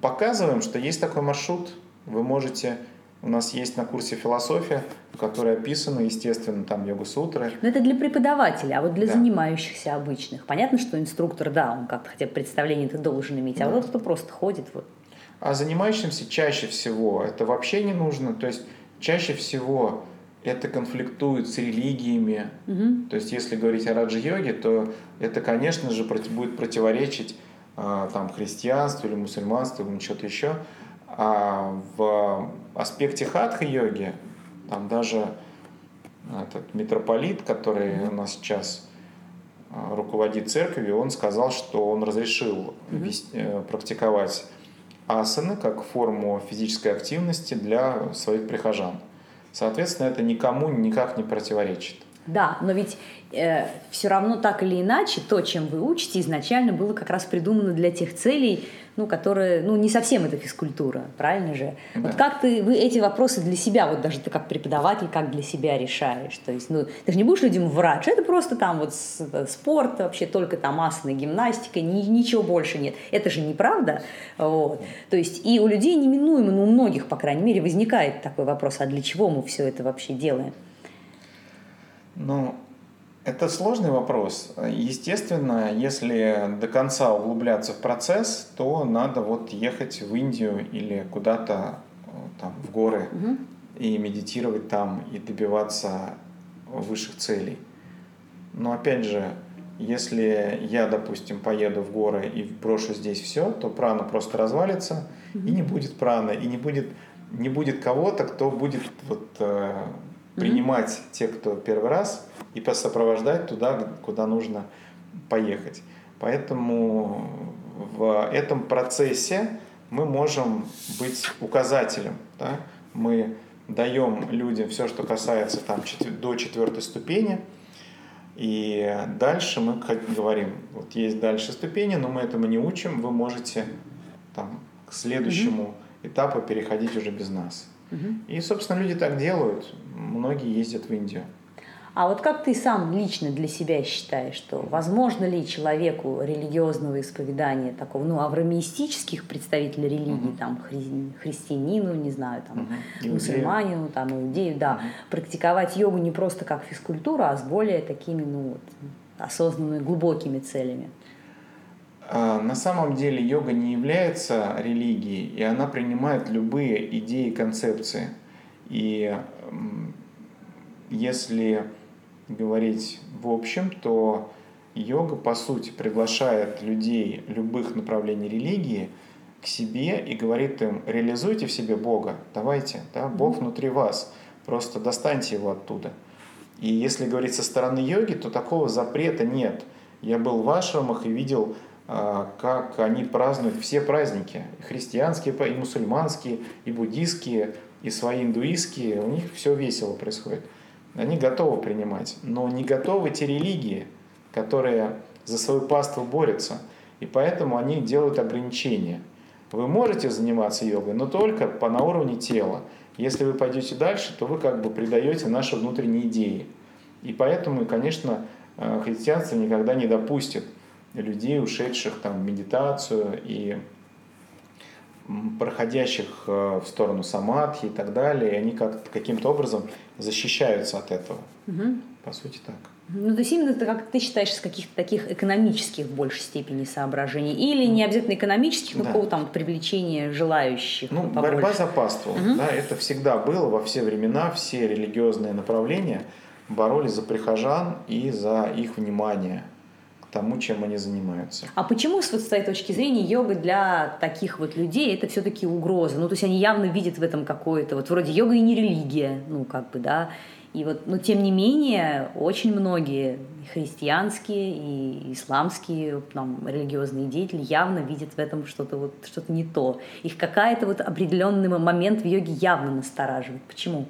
показываем, что есть такой маршрут, вы можете... У нас есть на курсе философия, в которой описаны, естественно, там йога-сутры,
Но это для преподавателя, а вот для
Да.
занимающихся обычных. Понятно, что инструктор, да, он как-то хотя бы представление это должен иметь, а
Да.
вот тот, кто просто ходит, вот.
А занимающимся чаще всего это вообще не нужно. То есть чаще всего это конфликтует с религиями.
Мгм.
То есть, если говорить о раджа-йоге, то это, конечно же, будет противоречить а, там, христианству или мусульманству или что-то еще. А в аспекте хатха-йоги, там даже этот митрополит, который у нас сейчас а, руководит церковью, он сказал, что он разрешил
Мгм.
вес- э, практиковать асаны как форму физической активности для своих прихожан. Соответственно, это никому никак не противоречит.
Да, но ведь все равно так или иначе то, чем вы учите, изначально было как раз придумано для тех целей, ну, которые, ну, не совсем это физкультура, правильно же? Вот
Да.
как ты, вы эти вопросы для себя, вот даже ты как преподаватель, как для себя решаешь? То есть, ну, ты же не будешь людям врать, это просто там вот это спорт, вообще только там асана, гимнастика, ни- ничего больше нет. Это же неправда. Вот. То есть, и у людей неминуемо, ну, у многих, по крайней мере, возникает такой вопрос, а для чего мы все это вообще делаем?
Ну, это сложный вопрос. Естественно, если до конца углубляться в процесс, то надо вот ехать в Индию или куда-то э, там в горы
Мгм.
и медитировать там и добиваться высших целей. Но опять же, если я, допустим, поеду в горы и брошу здесь все, то прана просто развалится, и не будет праны, и не будет, не будет кого-то, кто будет вот, э, принимать тех, кто первый раз, и сопровождать туда, куда нужно поехать. Поэтому в этом процессе мы можем быть указателем. Да? Мы даем людям все, что касается там, до четвертой ступени, и дальше мы говорим, вот есть дальше ступени, но мы этому не учим, вы можете там, к следующему этапу переходить уже без нас. И, собственно, люди так делают. Многие ездят в Индию.
А вот как ты сам лично для себя считаешь, что возможно ли человеку религиозного исповедания такого, ну, авраамистических представителей религии,
Мгм.
там, хри- христианину, не знаю, там.
Иудею.
мусульманину, там, иудею, да,
Мгм.
практиковать йогу не просто как физкультуру, а с более такими, ну, вот, осознанными, глубокими целями?
А, На самом деле йога не является религией, и она принимает любые идеи и концепции. И если говорить в общем, то йога, по сути, приглашает людей любых направлений религии к себе и говорит им, реализуйте в себе Бога, давайте, да, Бог внутри вас, просто достаньте его оттуда. И если говорить со стороны йоги, то такого запрета нет. Я был в ашрамах и видел, как они празднуют все праздники, христианские, и мусульманские, и буддийские, и свои индуистские, у них все весело происходит. Они готовы принимать, но не готовы те религии, которые за свою паству борются. И поэтому они делают ограничения. Вы можете заниматься йогой, но только по на уровне тела. Если вы пойдете дальше, то вы как бы предаете наши внутренние идеи. И поэтому, конечно, э, христианство никогда не допустит людей, ушедших там, в медитацию и проходящих э, в сторону самадхи и так далее, и они как каким-то образом защищаются от этого.
Мгм.
По сути так.
Ну, то есть именно это, как ты считаешь, с каких-то таких экономических в большей степени соображений? Или не обязательно экономических, но
Да.
какого там привлечения желающих
Ну,
побольше?
борьба за паству,
Мгм.
да, это всегда было во все времена, все религиозные направления боролись за прихожан и за их внимание тому, чем они занимаются.
А почему, с вот с твоей точки зрения, йога для таких вот людей это все-таки угроза? Ну, то есть они явно видят в этом какое-то, вот вроде йога и не религия, ну, как бы, да. И вот, но тем не менее, очень многие христианские и исламские там, религиозные деятели явно видят в этом что-то вот, что-то не то. Их какая-то вот определенный момент в йоге явно настораживает. Почему?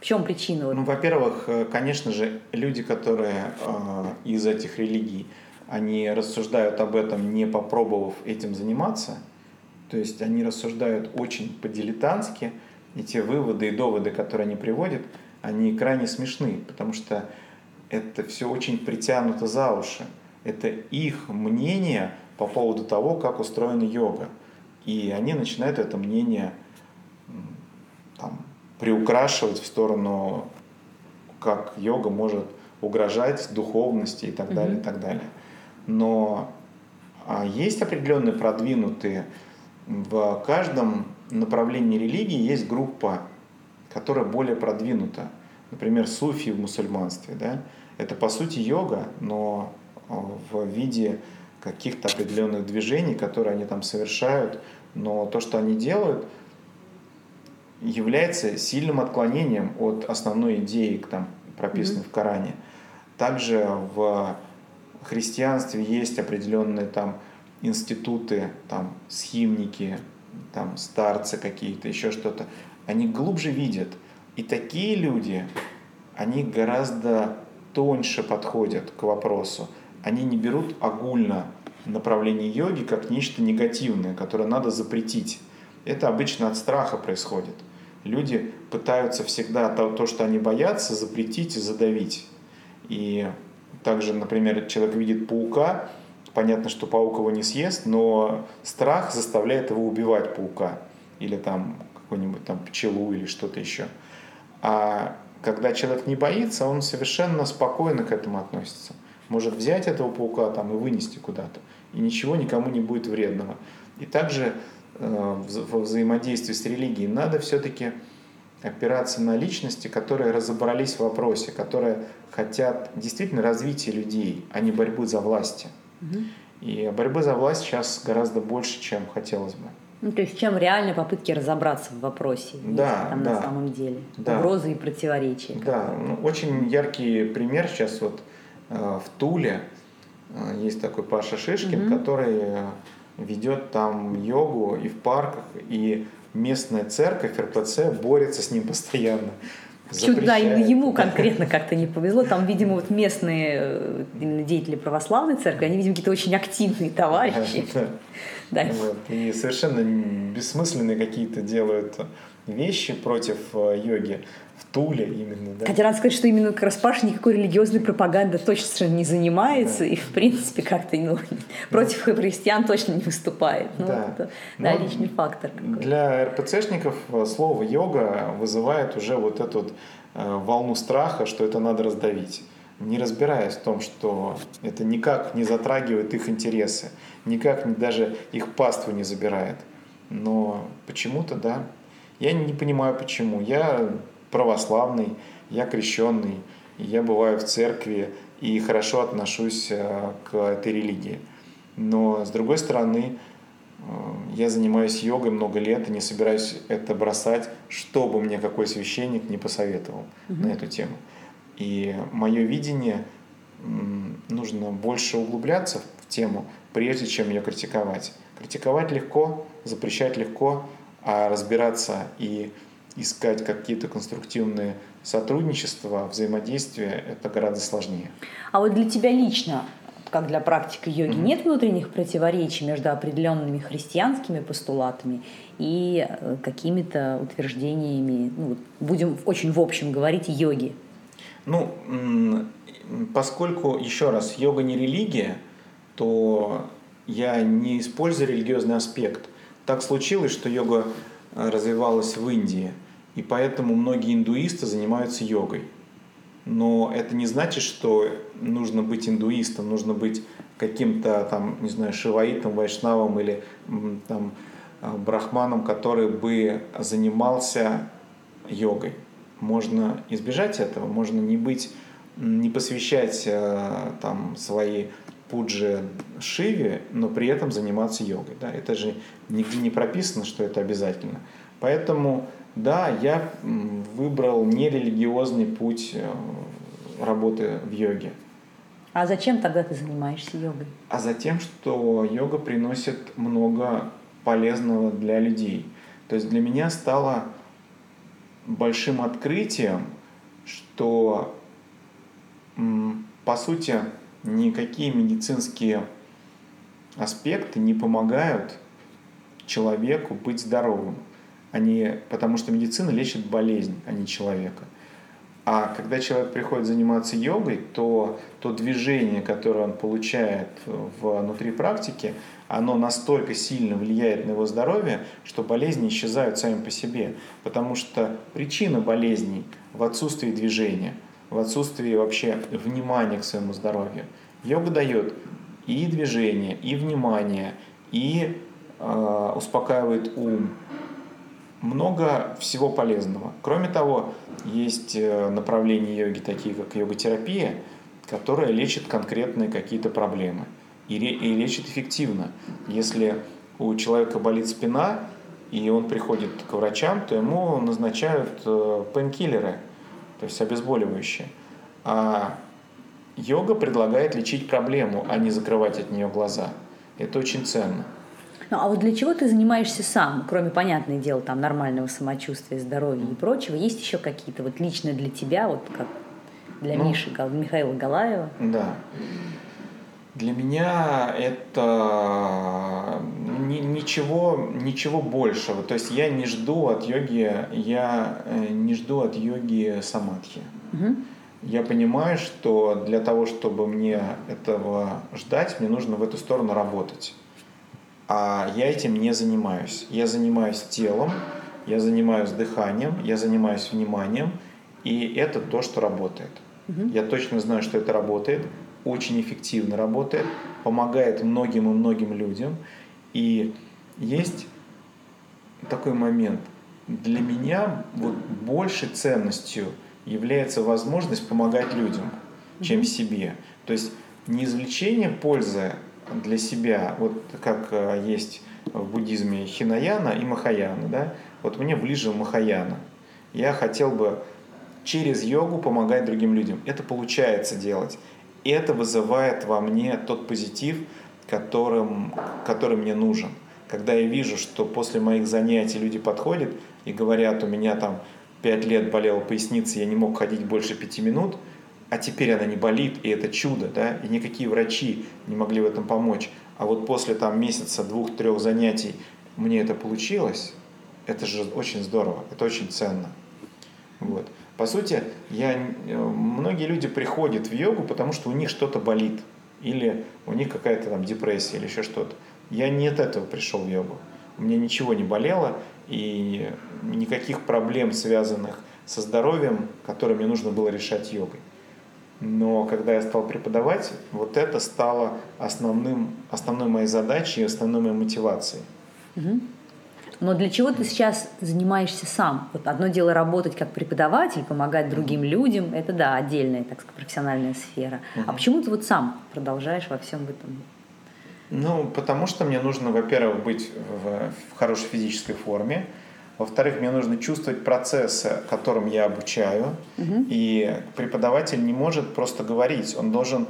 В чем причина?
Ну, во-первых, э, конечно же, люди, которые э, из этих религий, они рассуждают об этом, не попробовав этим заниматься. То есть они рассуждают очень по-дилетантски, и те выводы и доводы, которые они приводят, они крайне смешны, потому что это все очень притянуто за уши. Это их мнение по поводу того, как устроена йога. И они начинают это мнение приукрашивать в сторону, как йога может угрожать духовности и так далее, и так далее. Но а, есть определенные продвинутые в каждом направлении религии есть группа которая более продвинута. Например, суфи в мусульманстве. Да? Это по сути йога, но э, в виде каких-то определенных движений, которые они там совершают, но то, что они делают, является сильным отклонением от основной идеи, там, прописанной mm-hmm. в Коране. Также в христианстве есть определенные там институты, там схимники, там старцы какие-то, еще что-то. Они глубже видят. И такие люди, они гораздо тоньше подходят к вопросу. Они не берут огульно направление йоги как нечто негативное, которое надо запретить. Это обычно от страха происходит. Люди пытаются всегда то, то что они боятся, запретить и задавить. И также, например, человек видит паука, понятно, что паук его не съест, но страх заставляет его убивать паука или там какую-нибудь там пчелу или что-то еще. А когда человек не боится, он совершенно спокойно к этому относится. Может взять этого паука там и вынести куда-то и ничего никому не будет вредного. И также во взаимодействии с религией надо все-таки опираться на личности, которые разобрались в вопросе, которые хотят действительно развития людей, а не борьбы за власть. Угу. И борьбы за власть сейчас гораздо больше, чем хотелось бы.
Ну, то есть чем реально попытки разобраться в вопросе,
да,
там
да,
на самом деле,
да.
угрозы и противоречия.
Да, ну, очень яркий пример сейчас вот э, в Туле а, есть такой Паша Шишкин, угу. который э, ведет там йогу и в парках, и местная церковь РПЦ борется с ним постоянно.
Чуть, да, ему конкретно как-то не повезло. Там, видимо, вот местные э, деятели православной церкви, они, видимо, какие-то очень активные товарищи.
Да. Вот. И совершенно бессмысленные какие-то делают вещи против э, йоги в Туле именно.
Да? Хотя надо сказать, что именно как раз Паша никакой религиозной пропагандой точно не занимается да. и, в принципе, как-то ну, против христиан точно не выступает. Ну, да. Это, да, Но личный фактор.
Какой-то. Для РПЦшников э, слово «йога» вызывает уже вот эту вот, э, волну страха, что это надо раздавить не разбираясь в том, что это никак не затрагивает их интересы, никак даже их паству не забирает. Но почему-то, да, я не понимаю почему. Я православный, я крещенный, я бываю в церкви и хорошо отношусь э, к этой религии. Но с другой стороны, э, я занимаюсь йогой много лет и не собираюсь это бросать, чтобы мне какой священник не посоветовал угу. на эту тему. И мое видение нужно больше углубляться в тему, прежде чем ее критиковать. Критиковать легко, запрещать легко, а разбираться и искать какие-то конструктивные сотрудничества, взаимодействия, это гораздо сложнее.
А вот для тебя лично, как для практика йоги, mm-hmm. нет внутренних противоречий между определенными христианскими постулатами и э, какими-то утверждениями, ну, будем очень в общем говорить, йоги?
Ну, поскольку, еще раз, йога не религия, то я не использую религиозный аспект. Так случилось, что йога э, развивалась в Индии – и поэтому многие индуисты занимаются йогой. Но это не значит, что нужно быть индуистом, нужно быть каким-то там, не знаю, шиваитом, вайшнавом или там а, брахманом, который бы занимался йогой. Можно избежать этого, можно не быть, не посвящать э, там свои пуджи Шиве, но при этом заниматься йогой. Да? Это же нигде не прописано, что это обязательно. Поэтому да, я выбрал нерелигиозный путь э, работы в йоге.
А зачем тогда ты занимаешься йогой?
А за тем, что йога приносит много полезного для людей. То есть для меня стало большим открытием, что по сути никакие медицинские аспекты не помогают человеку быть здоровым они, потому что медицина лечит болезнь, а не человека. А когда человек приходит заниматься йогой, то то движение, которое он получает внутри практики, оно настолько сильно влияет на его здоровье, что болезни исчезают сами по себе. Потому что причина болезней в отсутствии движения, в отсутствии вообще внимания к своему здоровью. Йога дает и движение, и внимание, и э, успокаивает ум, много всего полезного. Кроме того, есть э, направления йоги, такие как йога-терапия, которая лечит конкретные какие-то проблемы. И, и лечит эффективно. Если у человека болит спина, и он приходит к врачам, то ему назначают э, пейнкиллеры, то есть обезболивающие. А йога предлагает лечить проблему, а не закрывать от нее глаза. Это очень ценно.
Ну, а вот для чего ты занимаешься сам, кроме, понятное дело, там, нормального самочувствия, здоровья и прочего? Есть еще какие-то вот лично для тебя, вот как для ну, Миши, Михаила Галаева?
Да. Для меня это ничего, ничего большего. То есть я не жду от йоги, я э, не жду от йоги самадхи. Угу. Я понимаю, что для того, чтобы мне этого ждать, мне нужно в эту сторону работать а я этим не занимаюсь. Я занимаюсь телом, я занимаюсь дыханием, я занимаюсь вниманием, и это то, что работает. Угу. Я точно знаю, что это работает, очень эффективно работает, помогает многим и многим людям. И есть такой момент. Для меня вот большей ценностью является возможность помогать людям, чем себе. То есть не извлечение пользы для себя, вот как э, есть в буддизме хинаяна и махаяна, да, вот мне ближе махаяна. Я хотел бы через йогу помогать другим людям. Это получается делать. Это вызывает во мне тот позитив, которым, который мне нужен. Когда я вижу, что после моих занятий люди подходят и говорят, у меня там пять лет болела поясница, я не мог ходить больше пяти минут – а теперь она не болит, и это чудо, да, и никакие врачи не могли в этом помочь. А вот после там месяца, двух-трех занятий мне это получилось, это же очень здорово, это очень ценно. Вот. По сути, я, э, многие люди приходят в йогу, потому что у них что-то болит, или у них какая-то там депрессия, или еще что-то. Я не от этого пришел в йогу. У меня ничего не болело, и никаких проблем, связанных со здоровьем, которые мне нужно было решать йогой. Но когда я стал преподавать, вот это стало основным, основной моей задачей и основной моей мотивацией.
Угу. Но для чего ты сейчас занимаешься сам? Вот одно дело работать как преподаватель, помогать другим людям, это да, отдельная, так сказать, профессиональная сфера. Угу. А почему ты вот сам продолжаешь во всем этом?
Ну, потому что мне нужно, во-первых, быть в, в хорошей физической форме, во-вторых, мне нужно чувствовать процессы, которым я обучаю. Угу. И преподаватель не может просто говорить, он должен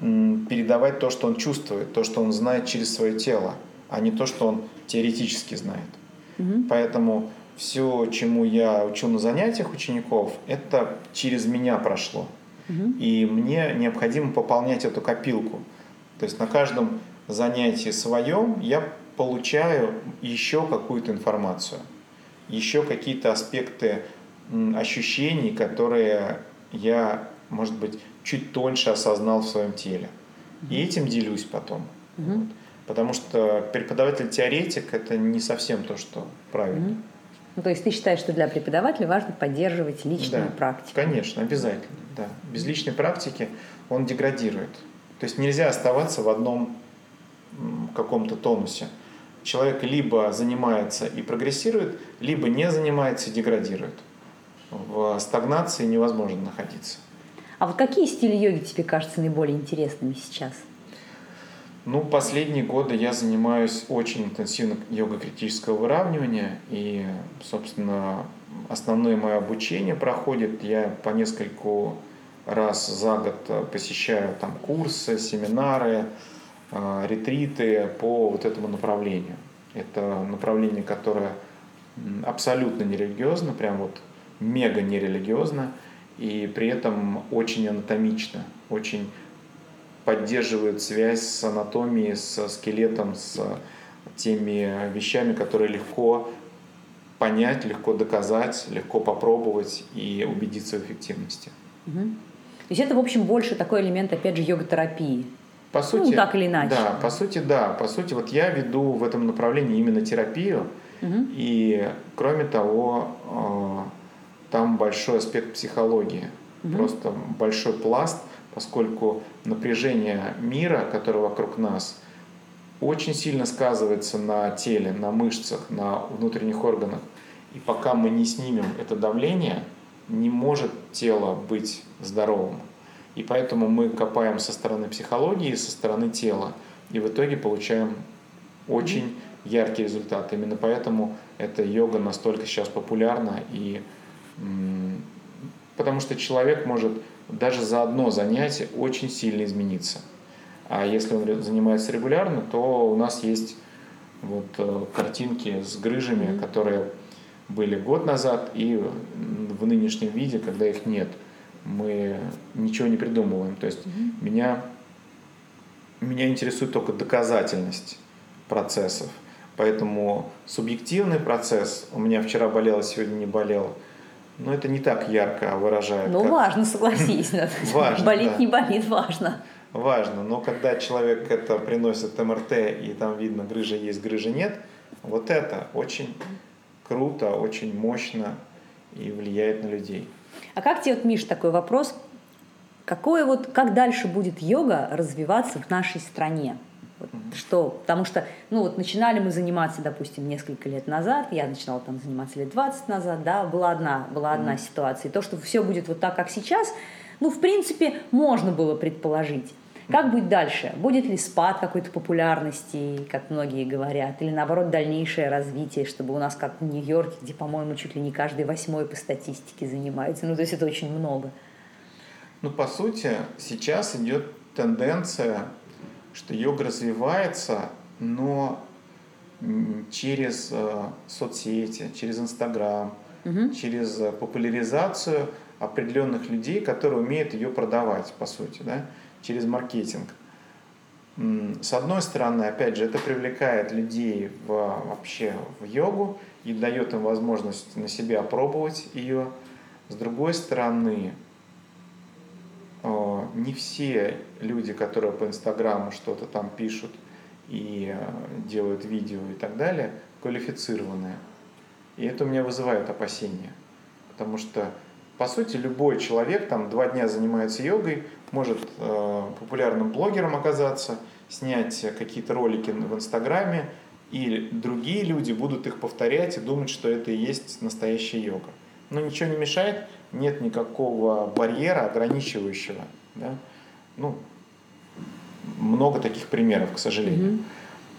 передавать то, что он чувствует, то, что он знает через свое тело, а не то, что он теоретически знает. Угу. Поэтому все, чему я учу на занятиях учеников, это через меня прошло. Угу. И мне необходимо пополнять эту копилку. То есть на каждом занятии своем я получаю еще какую-то информацию еще какие-то аспекты ощущений, которые я, может быть, чуть тоньше осознал в своем теле. И этим делюсь потом. Угу. Вот. Потому что преподаватель-теоретик это не совсем то, что правильно. Угу.
Ну, то есть ты считаешь, что для преподавателя важно поддерживать личную
да,
практику?
Конечно, обязательно. Да. Без личной практики он деградирует. То есть нельзя оставаться в одном каком-то тонусе человек либо занимается и прогрессирует, либо не занимается и деградирует. В стагнации невозможно находиться.
А вот какие стили йоги тебе кажутся наиболее интересными сейчас?
Ну, последние годы я занимаюсь очень интенсивно йогой критического выравнивания. И, собственно, основное мое обучение проходит. Я по нескольку раз за год посещаю там курсы, семинары, ретриты по вот этому направлению. Это направление, которое абсолютно нерелигиозно, прям вот мега нерелигиозно, и при этом очень анатомично, очень поддерживает связь с анатомией, с скелетом, с теми вещами, которые легко понять, легко доказать, легко попробовать и убедиться в эффективности.
Угу. То есть это, в общем, больше такой элемент, опять же, йога-терапии.
По ну, сути,
ну, так или иначе.
Да, по сути, да. По сути, вот я веду в этом направлении именно терапию. Угу. И, кроме того, э, там большой аспект психологии. Угу. Просто большой пласт, поскольку напряжение мира, которое вокруг нас, очень сильно сказывается на теле, на мышцах, на внутренних органах. И пока мы не снимем это давление, не может тело быть здоровым. И поэтому мы копаем со стороны психологии, со стороны тела. И в итоге получаем очень яркий результат. Именно поэтому эта йога настолько сейчас популярна. И, потому что человек может даже за одно занятие очень сильно измениться. А если он занимается регулярно, то у нас есть вот э, картинки с грыжами, которые были год назад и в нынешнем виде, когда их нет. Мы ничего не придумываем. То есть mm-hmm. меня, меня интересует только доказательность процессов. Поэтому субъективный процесс, у меня вчера болело, сегодня не болело, но это не так ярко выражает.
Ну, как... важно, согласись. Важно, Болит, да. не болит, важно
важно. Но когда человек это приносит МРТ, и там видно, грыжа есть, грыжа нет, вот это очень круто, очень мощно и влияет на людей.
А как тебе, вот, Миш, такой вопрос? Какое вот, как дальше будет йога развиваться в нашей стране? Вот, что, потому что, ну вот начинали мы заниматься, допустим, несколько лет назад, я начинала там заниматься лет 20 назад, да, была одна, была одна ситуация. И то, что все будет вот так, как сейчас, ну, в принципе, можно было предположить. Как будет дальше? Будет ли спад какой-то популярности, как многие говорят, или наоборот дальнейшее развитие, чтобы у нас как в Нью-Йорке, где, по-моему, чуть ли не каждый восьмой по статистике занимается. Ну, то есть это очень много.
Ну, по сути, сейчас идет тенденция, что йога развивается, но через э, соцсети, через Инстаграм, угу. через популяризацию определенных людей, которые умеют ее продавать, по сути, да через маркетинг. С одной стороны, опять же, это привлекает людей в, вообще в йогу и дает им возможность на себе опробовать ее. С другой стороны, э, не все люди, которые по Инстаграму что-то там пишут и э, делают видео и так далее, квалифицированные. И это у меня вызывает опасения. Потому что, по сути, любой человек там два дня занимается йогой, может э, популярным блогером оказаться, снять какие-то ролики в Инстаграме, и другие люди будут их повторять и думать, что это и есть настоящая йога. Но ничего не мешает, нет никакого барьера ограничивающего. Да? Ну, много таких примеров, к сожалению.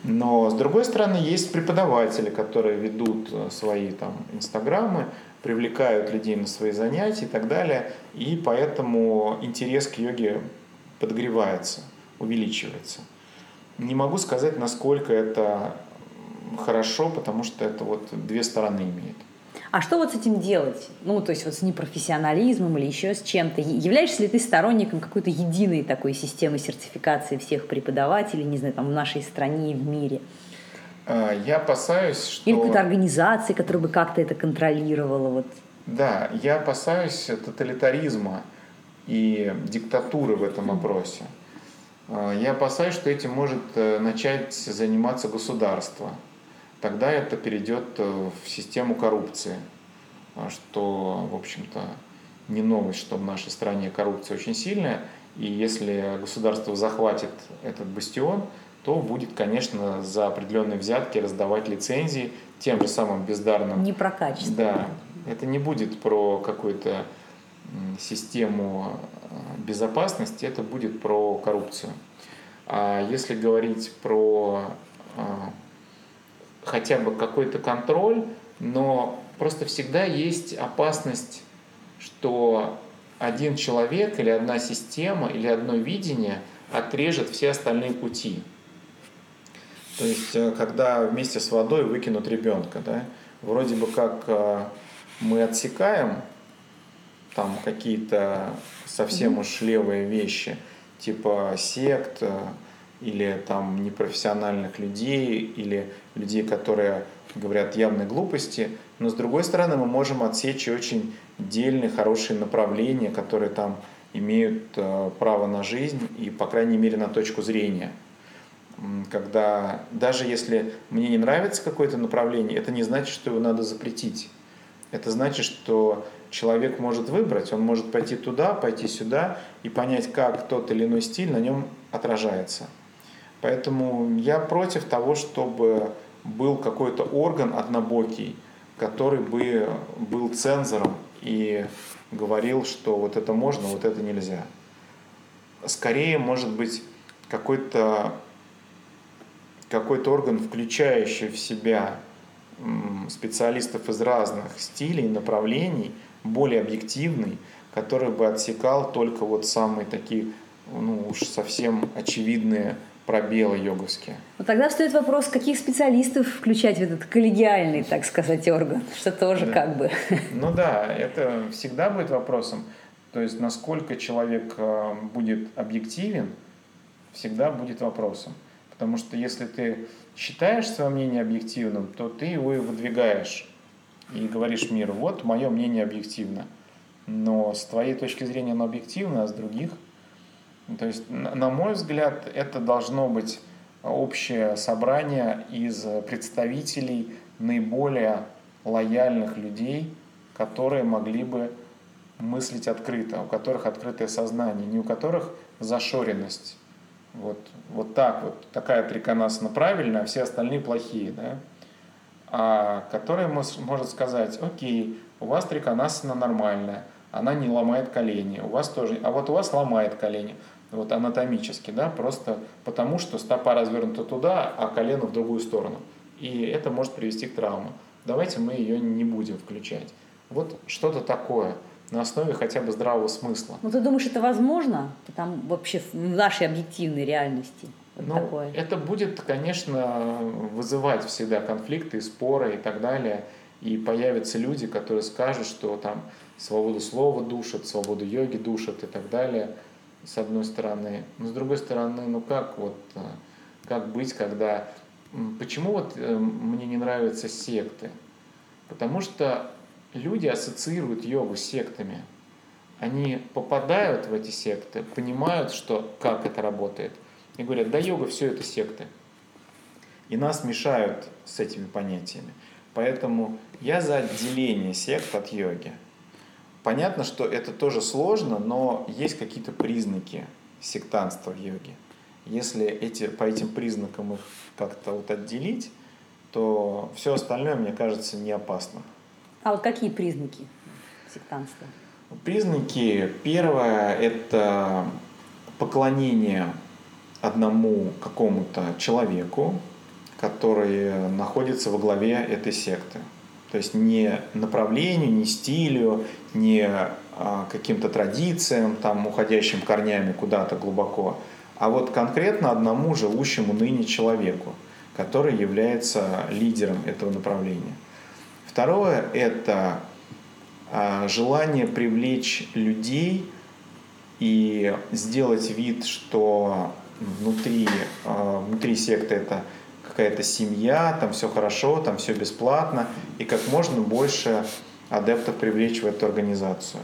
Но с другой стороны, есть преподаватели, которые ведут э, свои там инстаграмы, привлекают людей на свои занятия и так далее. И поэтому интерес к йоге подогревается, увеличивается. Не могу сказать, насколько это хорошо, потому что это вот две стороны имеет.
А что вот с этим делать? Ну, то есть вот с непрофессионализмом или еще с чем-то? Являешься ли ты сторонником какой-то единой такой системы сертификации всех преподавателей, не знаю, там в нашей стране и в мире?
А, я опасаюсь, что...
Или какой-то организации, которая бы как-то это контролировала. Вот.
Да, я опасаюсь тоталитаризма и диктатуры в этом вопросе. А, я опасаюсь, что этим может э, начать заниматься государство. Тогда это перейдет э, в систему коррупции, а, что, в общем-то, не новость, что в нашей стране коррупция очень сильная. И если государство захватит этот бастион, то будет, конечно, за определенные взятки раздавать лицензии тем же самым бездарным.
Не про качество.
Да. Это не будет про какую-то систему э, безопасности, это будет про коррупцию. А если говорить про э, хотя бы какой-то контроль, но просто всегда есть опасность, что один человек или одна система или одно видение отрежет все остальные пути. То есть, э, когда вместе с водой выкинут ребенка, да, вроде бы как э, мы отсекаем там какие-то совсем уж левые вещи, типа сект э, или там непрофессиональных людей, или людей, которые говорят явные глупости, но с другой стороны мы можем отсечь очень дельные, хорошие направления, которые там имеют право на жизнь и, по крайней мере, на точку зрения – когда даже если мне не нравится какое-то направление, это не значит, что его надо запретить. Это значит, что человек может выбрать, он может пойти туда, пойти сюда и понять, как тот или иной стиль на нем отражается. Поэтому я против того, чтобы был какой-то орган однобокий, который бы был цензором и говорил, что вот это можно, вот это нельзя. Скорее, может быть, какой-то какой-то орган, включающий в себя специалистов из разных стилей, направлений, более объективный, который бы отсекал только вот самые такие, ну уж совсем очевидные пробелы йоговские.
Ну, тогда встает вопрос, каких специалистов включать в этот коллегиальный, так сказать, орган, что тоже
да.
как бы.
Ну да, это всегда будет вопросом. То есть, насколько человек э, будет объективен, всегда будет вопросом. Потому что если ты считаешь свое мнение объективным, то ты его и выдвигаешь и говоришь миру, вот мое мнение объективно. Но с твоей точки зрения оно объективно, а с других то есть, на мой взгляд, это должно быть общее собрание из представителей наиболее лояльных людей, которые могли бы мыслить открыто, у которых открытое сознание, не у которых зашоренность. Вот, вот так вот, такая триконасна правильная, а все остальные плохие, да? А который может сказать, окей, у вас триконасна нормальная, она не ломает колени, у вас тоже, а вот у вас ломает колени вот анатомически, да, просто потому что стопа развернута туда, а колено в другую сторону. И это может привести к травме. Давайте мы ее не будем включать. Вот что-то такое на основе хотя бы здравого смысла.
Ну, ты думаешь, это возможно? Там вообще в нашей объективной реальности?
Вот ну, такое. это будет, конечно, вызывать всегда конфликты, споры и так далее. И появятся люди, которые скажут, что там свободу слова душат, свободу йоги душат и так далее с одной стороны. Но с другой стороны, ну как вот, э, как быть, когда... Почему вот э, мне не нравятся секты? Потому что люди ассоциируют йогу с сектами. Они попадают в эти секты, понимают, что, как это работает, и говорят, да йога все это секты. И нас мешают с этими понятиями. Поэтому я за отделение сект от йоги. Понятно, что это тоже сложно, но есть какие-то признаки сектанства в йоге. Если эти, по этим признакам их как-то вот отделить, то все остальное, мне кажется, не опасно.
А вот какие признаки сектанства?
Признаки. Первое – это поклонение одному какому-то человеку, который находится во главе этой секты. То есть не направлению, не стилю, не а, каким-то традициям, там, уходящим корнями куда-то глубоко, а вот конкретно одному живущему ныне человеку, который является лидером этого направления. Второе – это а, желание привлечь людей и сделать вид, что внутри, а, внутри секты это какая-то семья, там все хорошо, там все бесплатно, и как можно больше адептов привлечь в эту организацию.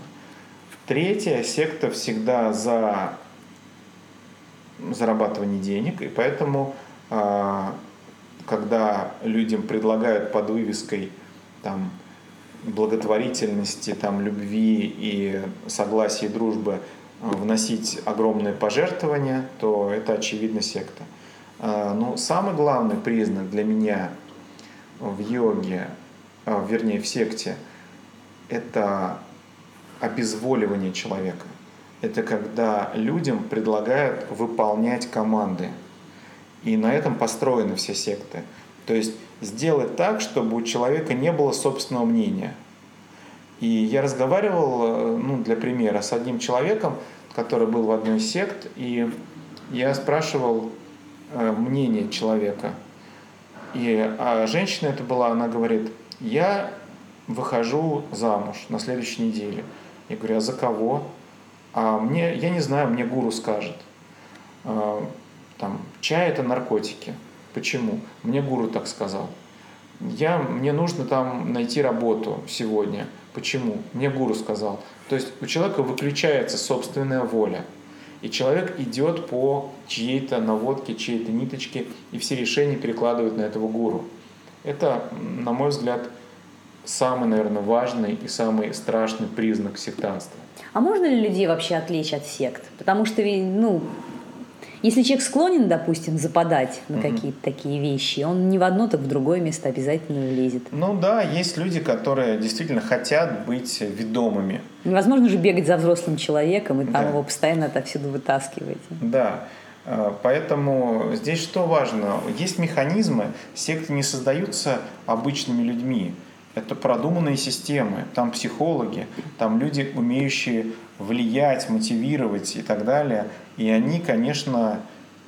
Третья секта всегда за зарабатывание денег, и поэтому, а, когда людям предлагают под вывеской там, благотворительности, там, любви и согласия и дружбы вносить огромные пожертвования, то это очевидно секта. А, Но ну, самый главный признак для меня в йоге, а, вернее в секте, это обезволивание человека. Это когда людям предлагают выполнять команды. И на этом построены все секты. То есть сделать так, чтобы у человека не было собственного мнения. И я разговаривал, э, ну, для примера, с одним человеком, который был в одной из сект, и я спрашивал, мнение человека. И а женщина это была, она говорит, я выхожу замуж на следующей неделе. Я говорю, а за кого? А мне, я не знаю, мне гуру скажет. А, там, чай это наркотики. Почему? Мне гуру так сказал. Я, мне нужно там найти работу сегодня. Почему? Мне гуру сказал. То есть у человека выключается собственная воля. И человек идет по чьей-то наводке, чьей-то ниточке, и все решения перекладывают на этого гуру. Это, на мой взгляд, самый, наверное, важный и самый страшный признак сектанства.
А можно ли людей вообще отвлечь от сект? Потому что, ну, Если человек склонен, допустим, западать на угу. какие-то такие вещи, он не в одно, так в другое место обязательно влезет.
Ну да, есть люди, которые действительно хотят быть ведомыми.
Невозможно же бегать за взрослым человеком и там да. его постоянно отовсюду вытаскивать.
Да. А, поэтому здесь что важно? Есть механизмы, секты не создаются обычными людьми. Это продуманные системы, там психологи, там люди, умеющие влиять, мотивировать и так далее. И они, конечно,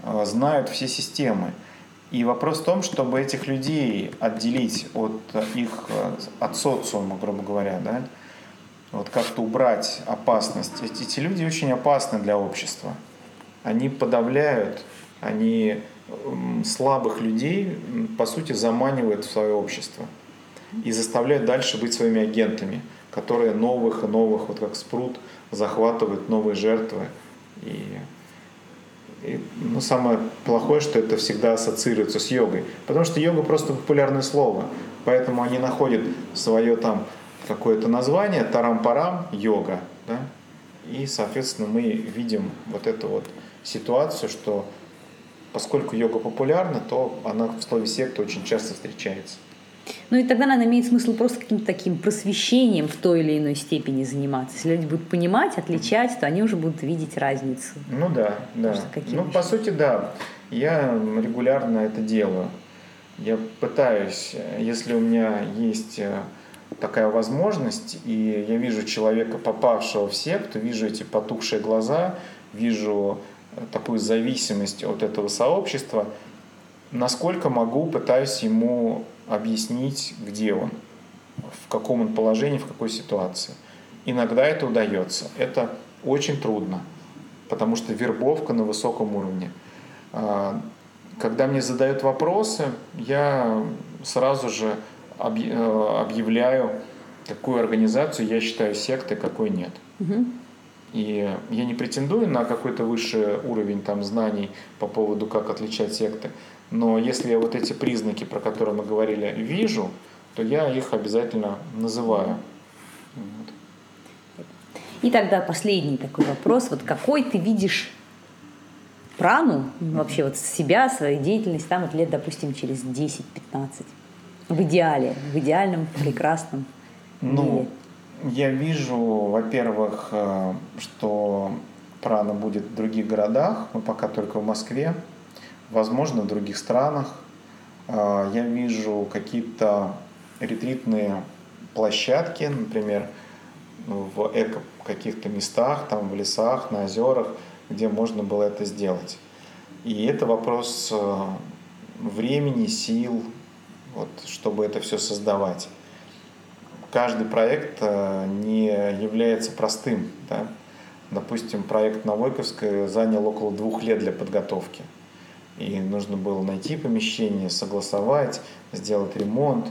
э, знают все системы. И вопрос в том, чтобы этих людей отделить от их, э, от социума, грубо говоря, да, вот как-то убрать опасность. Эти, эти люди очень опасны для общества. Они подавляют, они слабых людей, по сути, заманивают в свое общество и заставляют дальше быть своими агентами, которые новых и новых, вот как спрут, захватывают новые жертвы. И, и ну, самое плохое, что это всегда ассоциируется с йогой. Потому что йога просто популярное слово. Поэтому они находят свое там какое-то название, тарам-парам, йога. Да? И, соответственно, мы видим вот эту вот ситуацию, что поскольку йога популярна, то она в слове секта очень часто встречается.
Ну и тогда, наверное, имеет смысл просто каким-то таким просвещением в той или иной степени заниматься. Если люди будут понимать, отличать, то они уже будут видеть разницу.
Ну да, да. Ну, по сути, да. Я регулярно это делаю. Я пытаюсь, если у меня есть э, такая возможность, и я вижу человека, попавшего в секту, вижу эти потухшие глаза, вижу э, такую зависимость от этого сообщества, насколько могу, пытаюсь ему объяснить, где он, в каком он положении, в какой ситуации. Иногда это удается. Это очень трудно, потому что вербовка на высоком уровне. А, когда мне задают вопросы, я сразу же э, объявляю, какую организацию я считаю сектой, какой нет. Угу. И я не претендую на какой-то высший уровень там, знаний по поводу, как отличать секты. Но если я вот эти признаки, про которые мы говорили, вижу, то я их обязательно называю.
И тогда последний такой вопрос. Вот какой ты видишь прану, вообще вот себя, свою деятельность, там вот лет, допустим, через 10-15? В идеале, в идеальном, прекрасном
ну, Я вижу, во-первых, э, что прана будет в других городах, мы пока только в Москве возможно, в других странах. А, я вижу какие-то ретритные площадки, например, в эко каких-то местах, там в лесах, на озерах, где можно было это сделать. И это вопрос э, времени, сил, вот, чтобы это все создавать. Каждый проект э, не является простым. Да? Допустим, проект на Войковской занял около двух лет для подготовки и нужно было найти помещение, согласовать, сделать ремонт,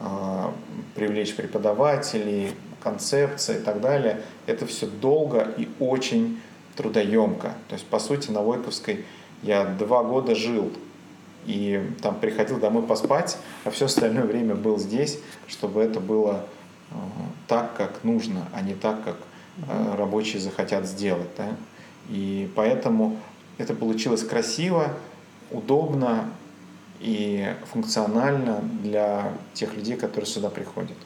а, привлечь преподавателей, концепция и так далее. Это все долго и очень трудоемко. То есть, по сути, на Войковской я два года жил и там приходил домой поспать, а все остальное время был здесь, чтобы это было а, так, как нужно, а не так, как а, рабочие захотят сделать. Да? И поэтому это получилось красиво, удобно и функционально для тех людей, которые сюда приходят.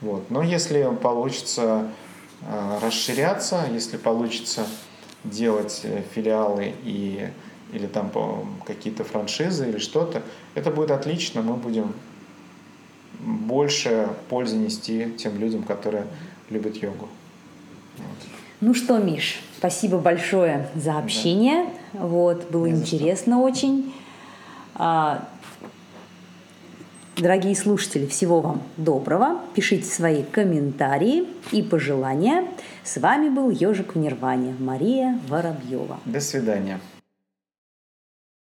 Вот. Но если получится э, расширяться, если получится делать э, филиалы и, или там какие-то франшизы или что-то, это будет отлично, мы будем больше пользы нести тем людям, которые любят йогу.
Вот. Ну что, Миш, спасибо большое за общение. Да. Вот, было Не интересно очень. А, дорогие слушатели, всего вам доброго. Пишите свои комментарии и пожелания. С вами был Ежик в Нирване, Мария Воробьева.
До свидания.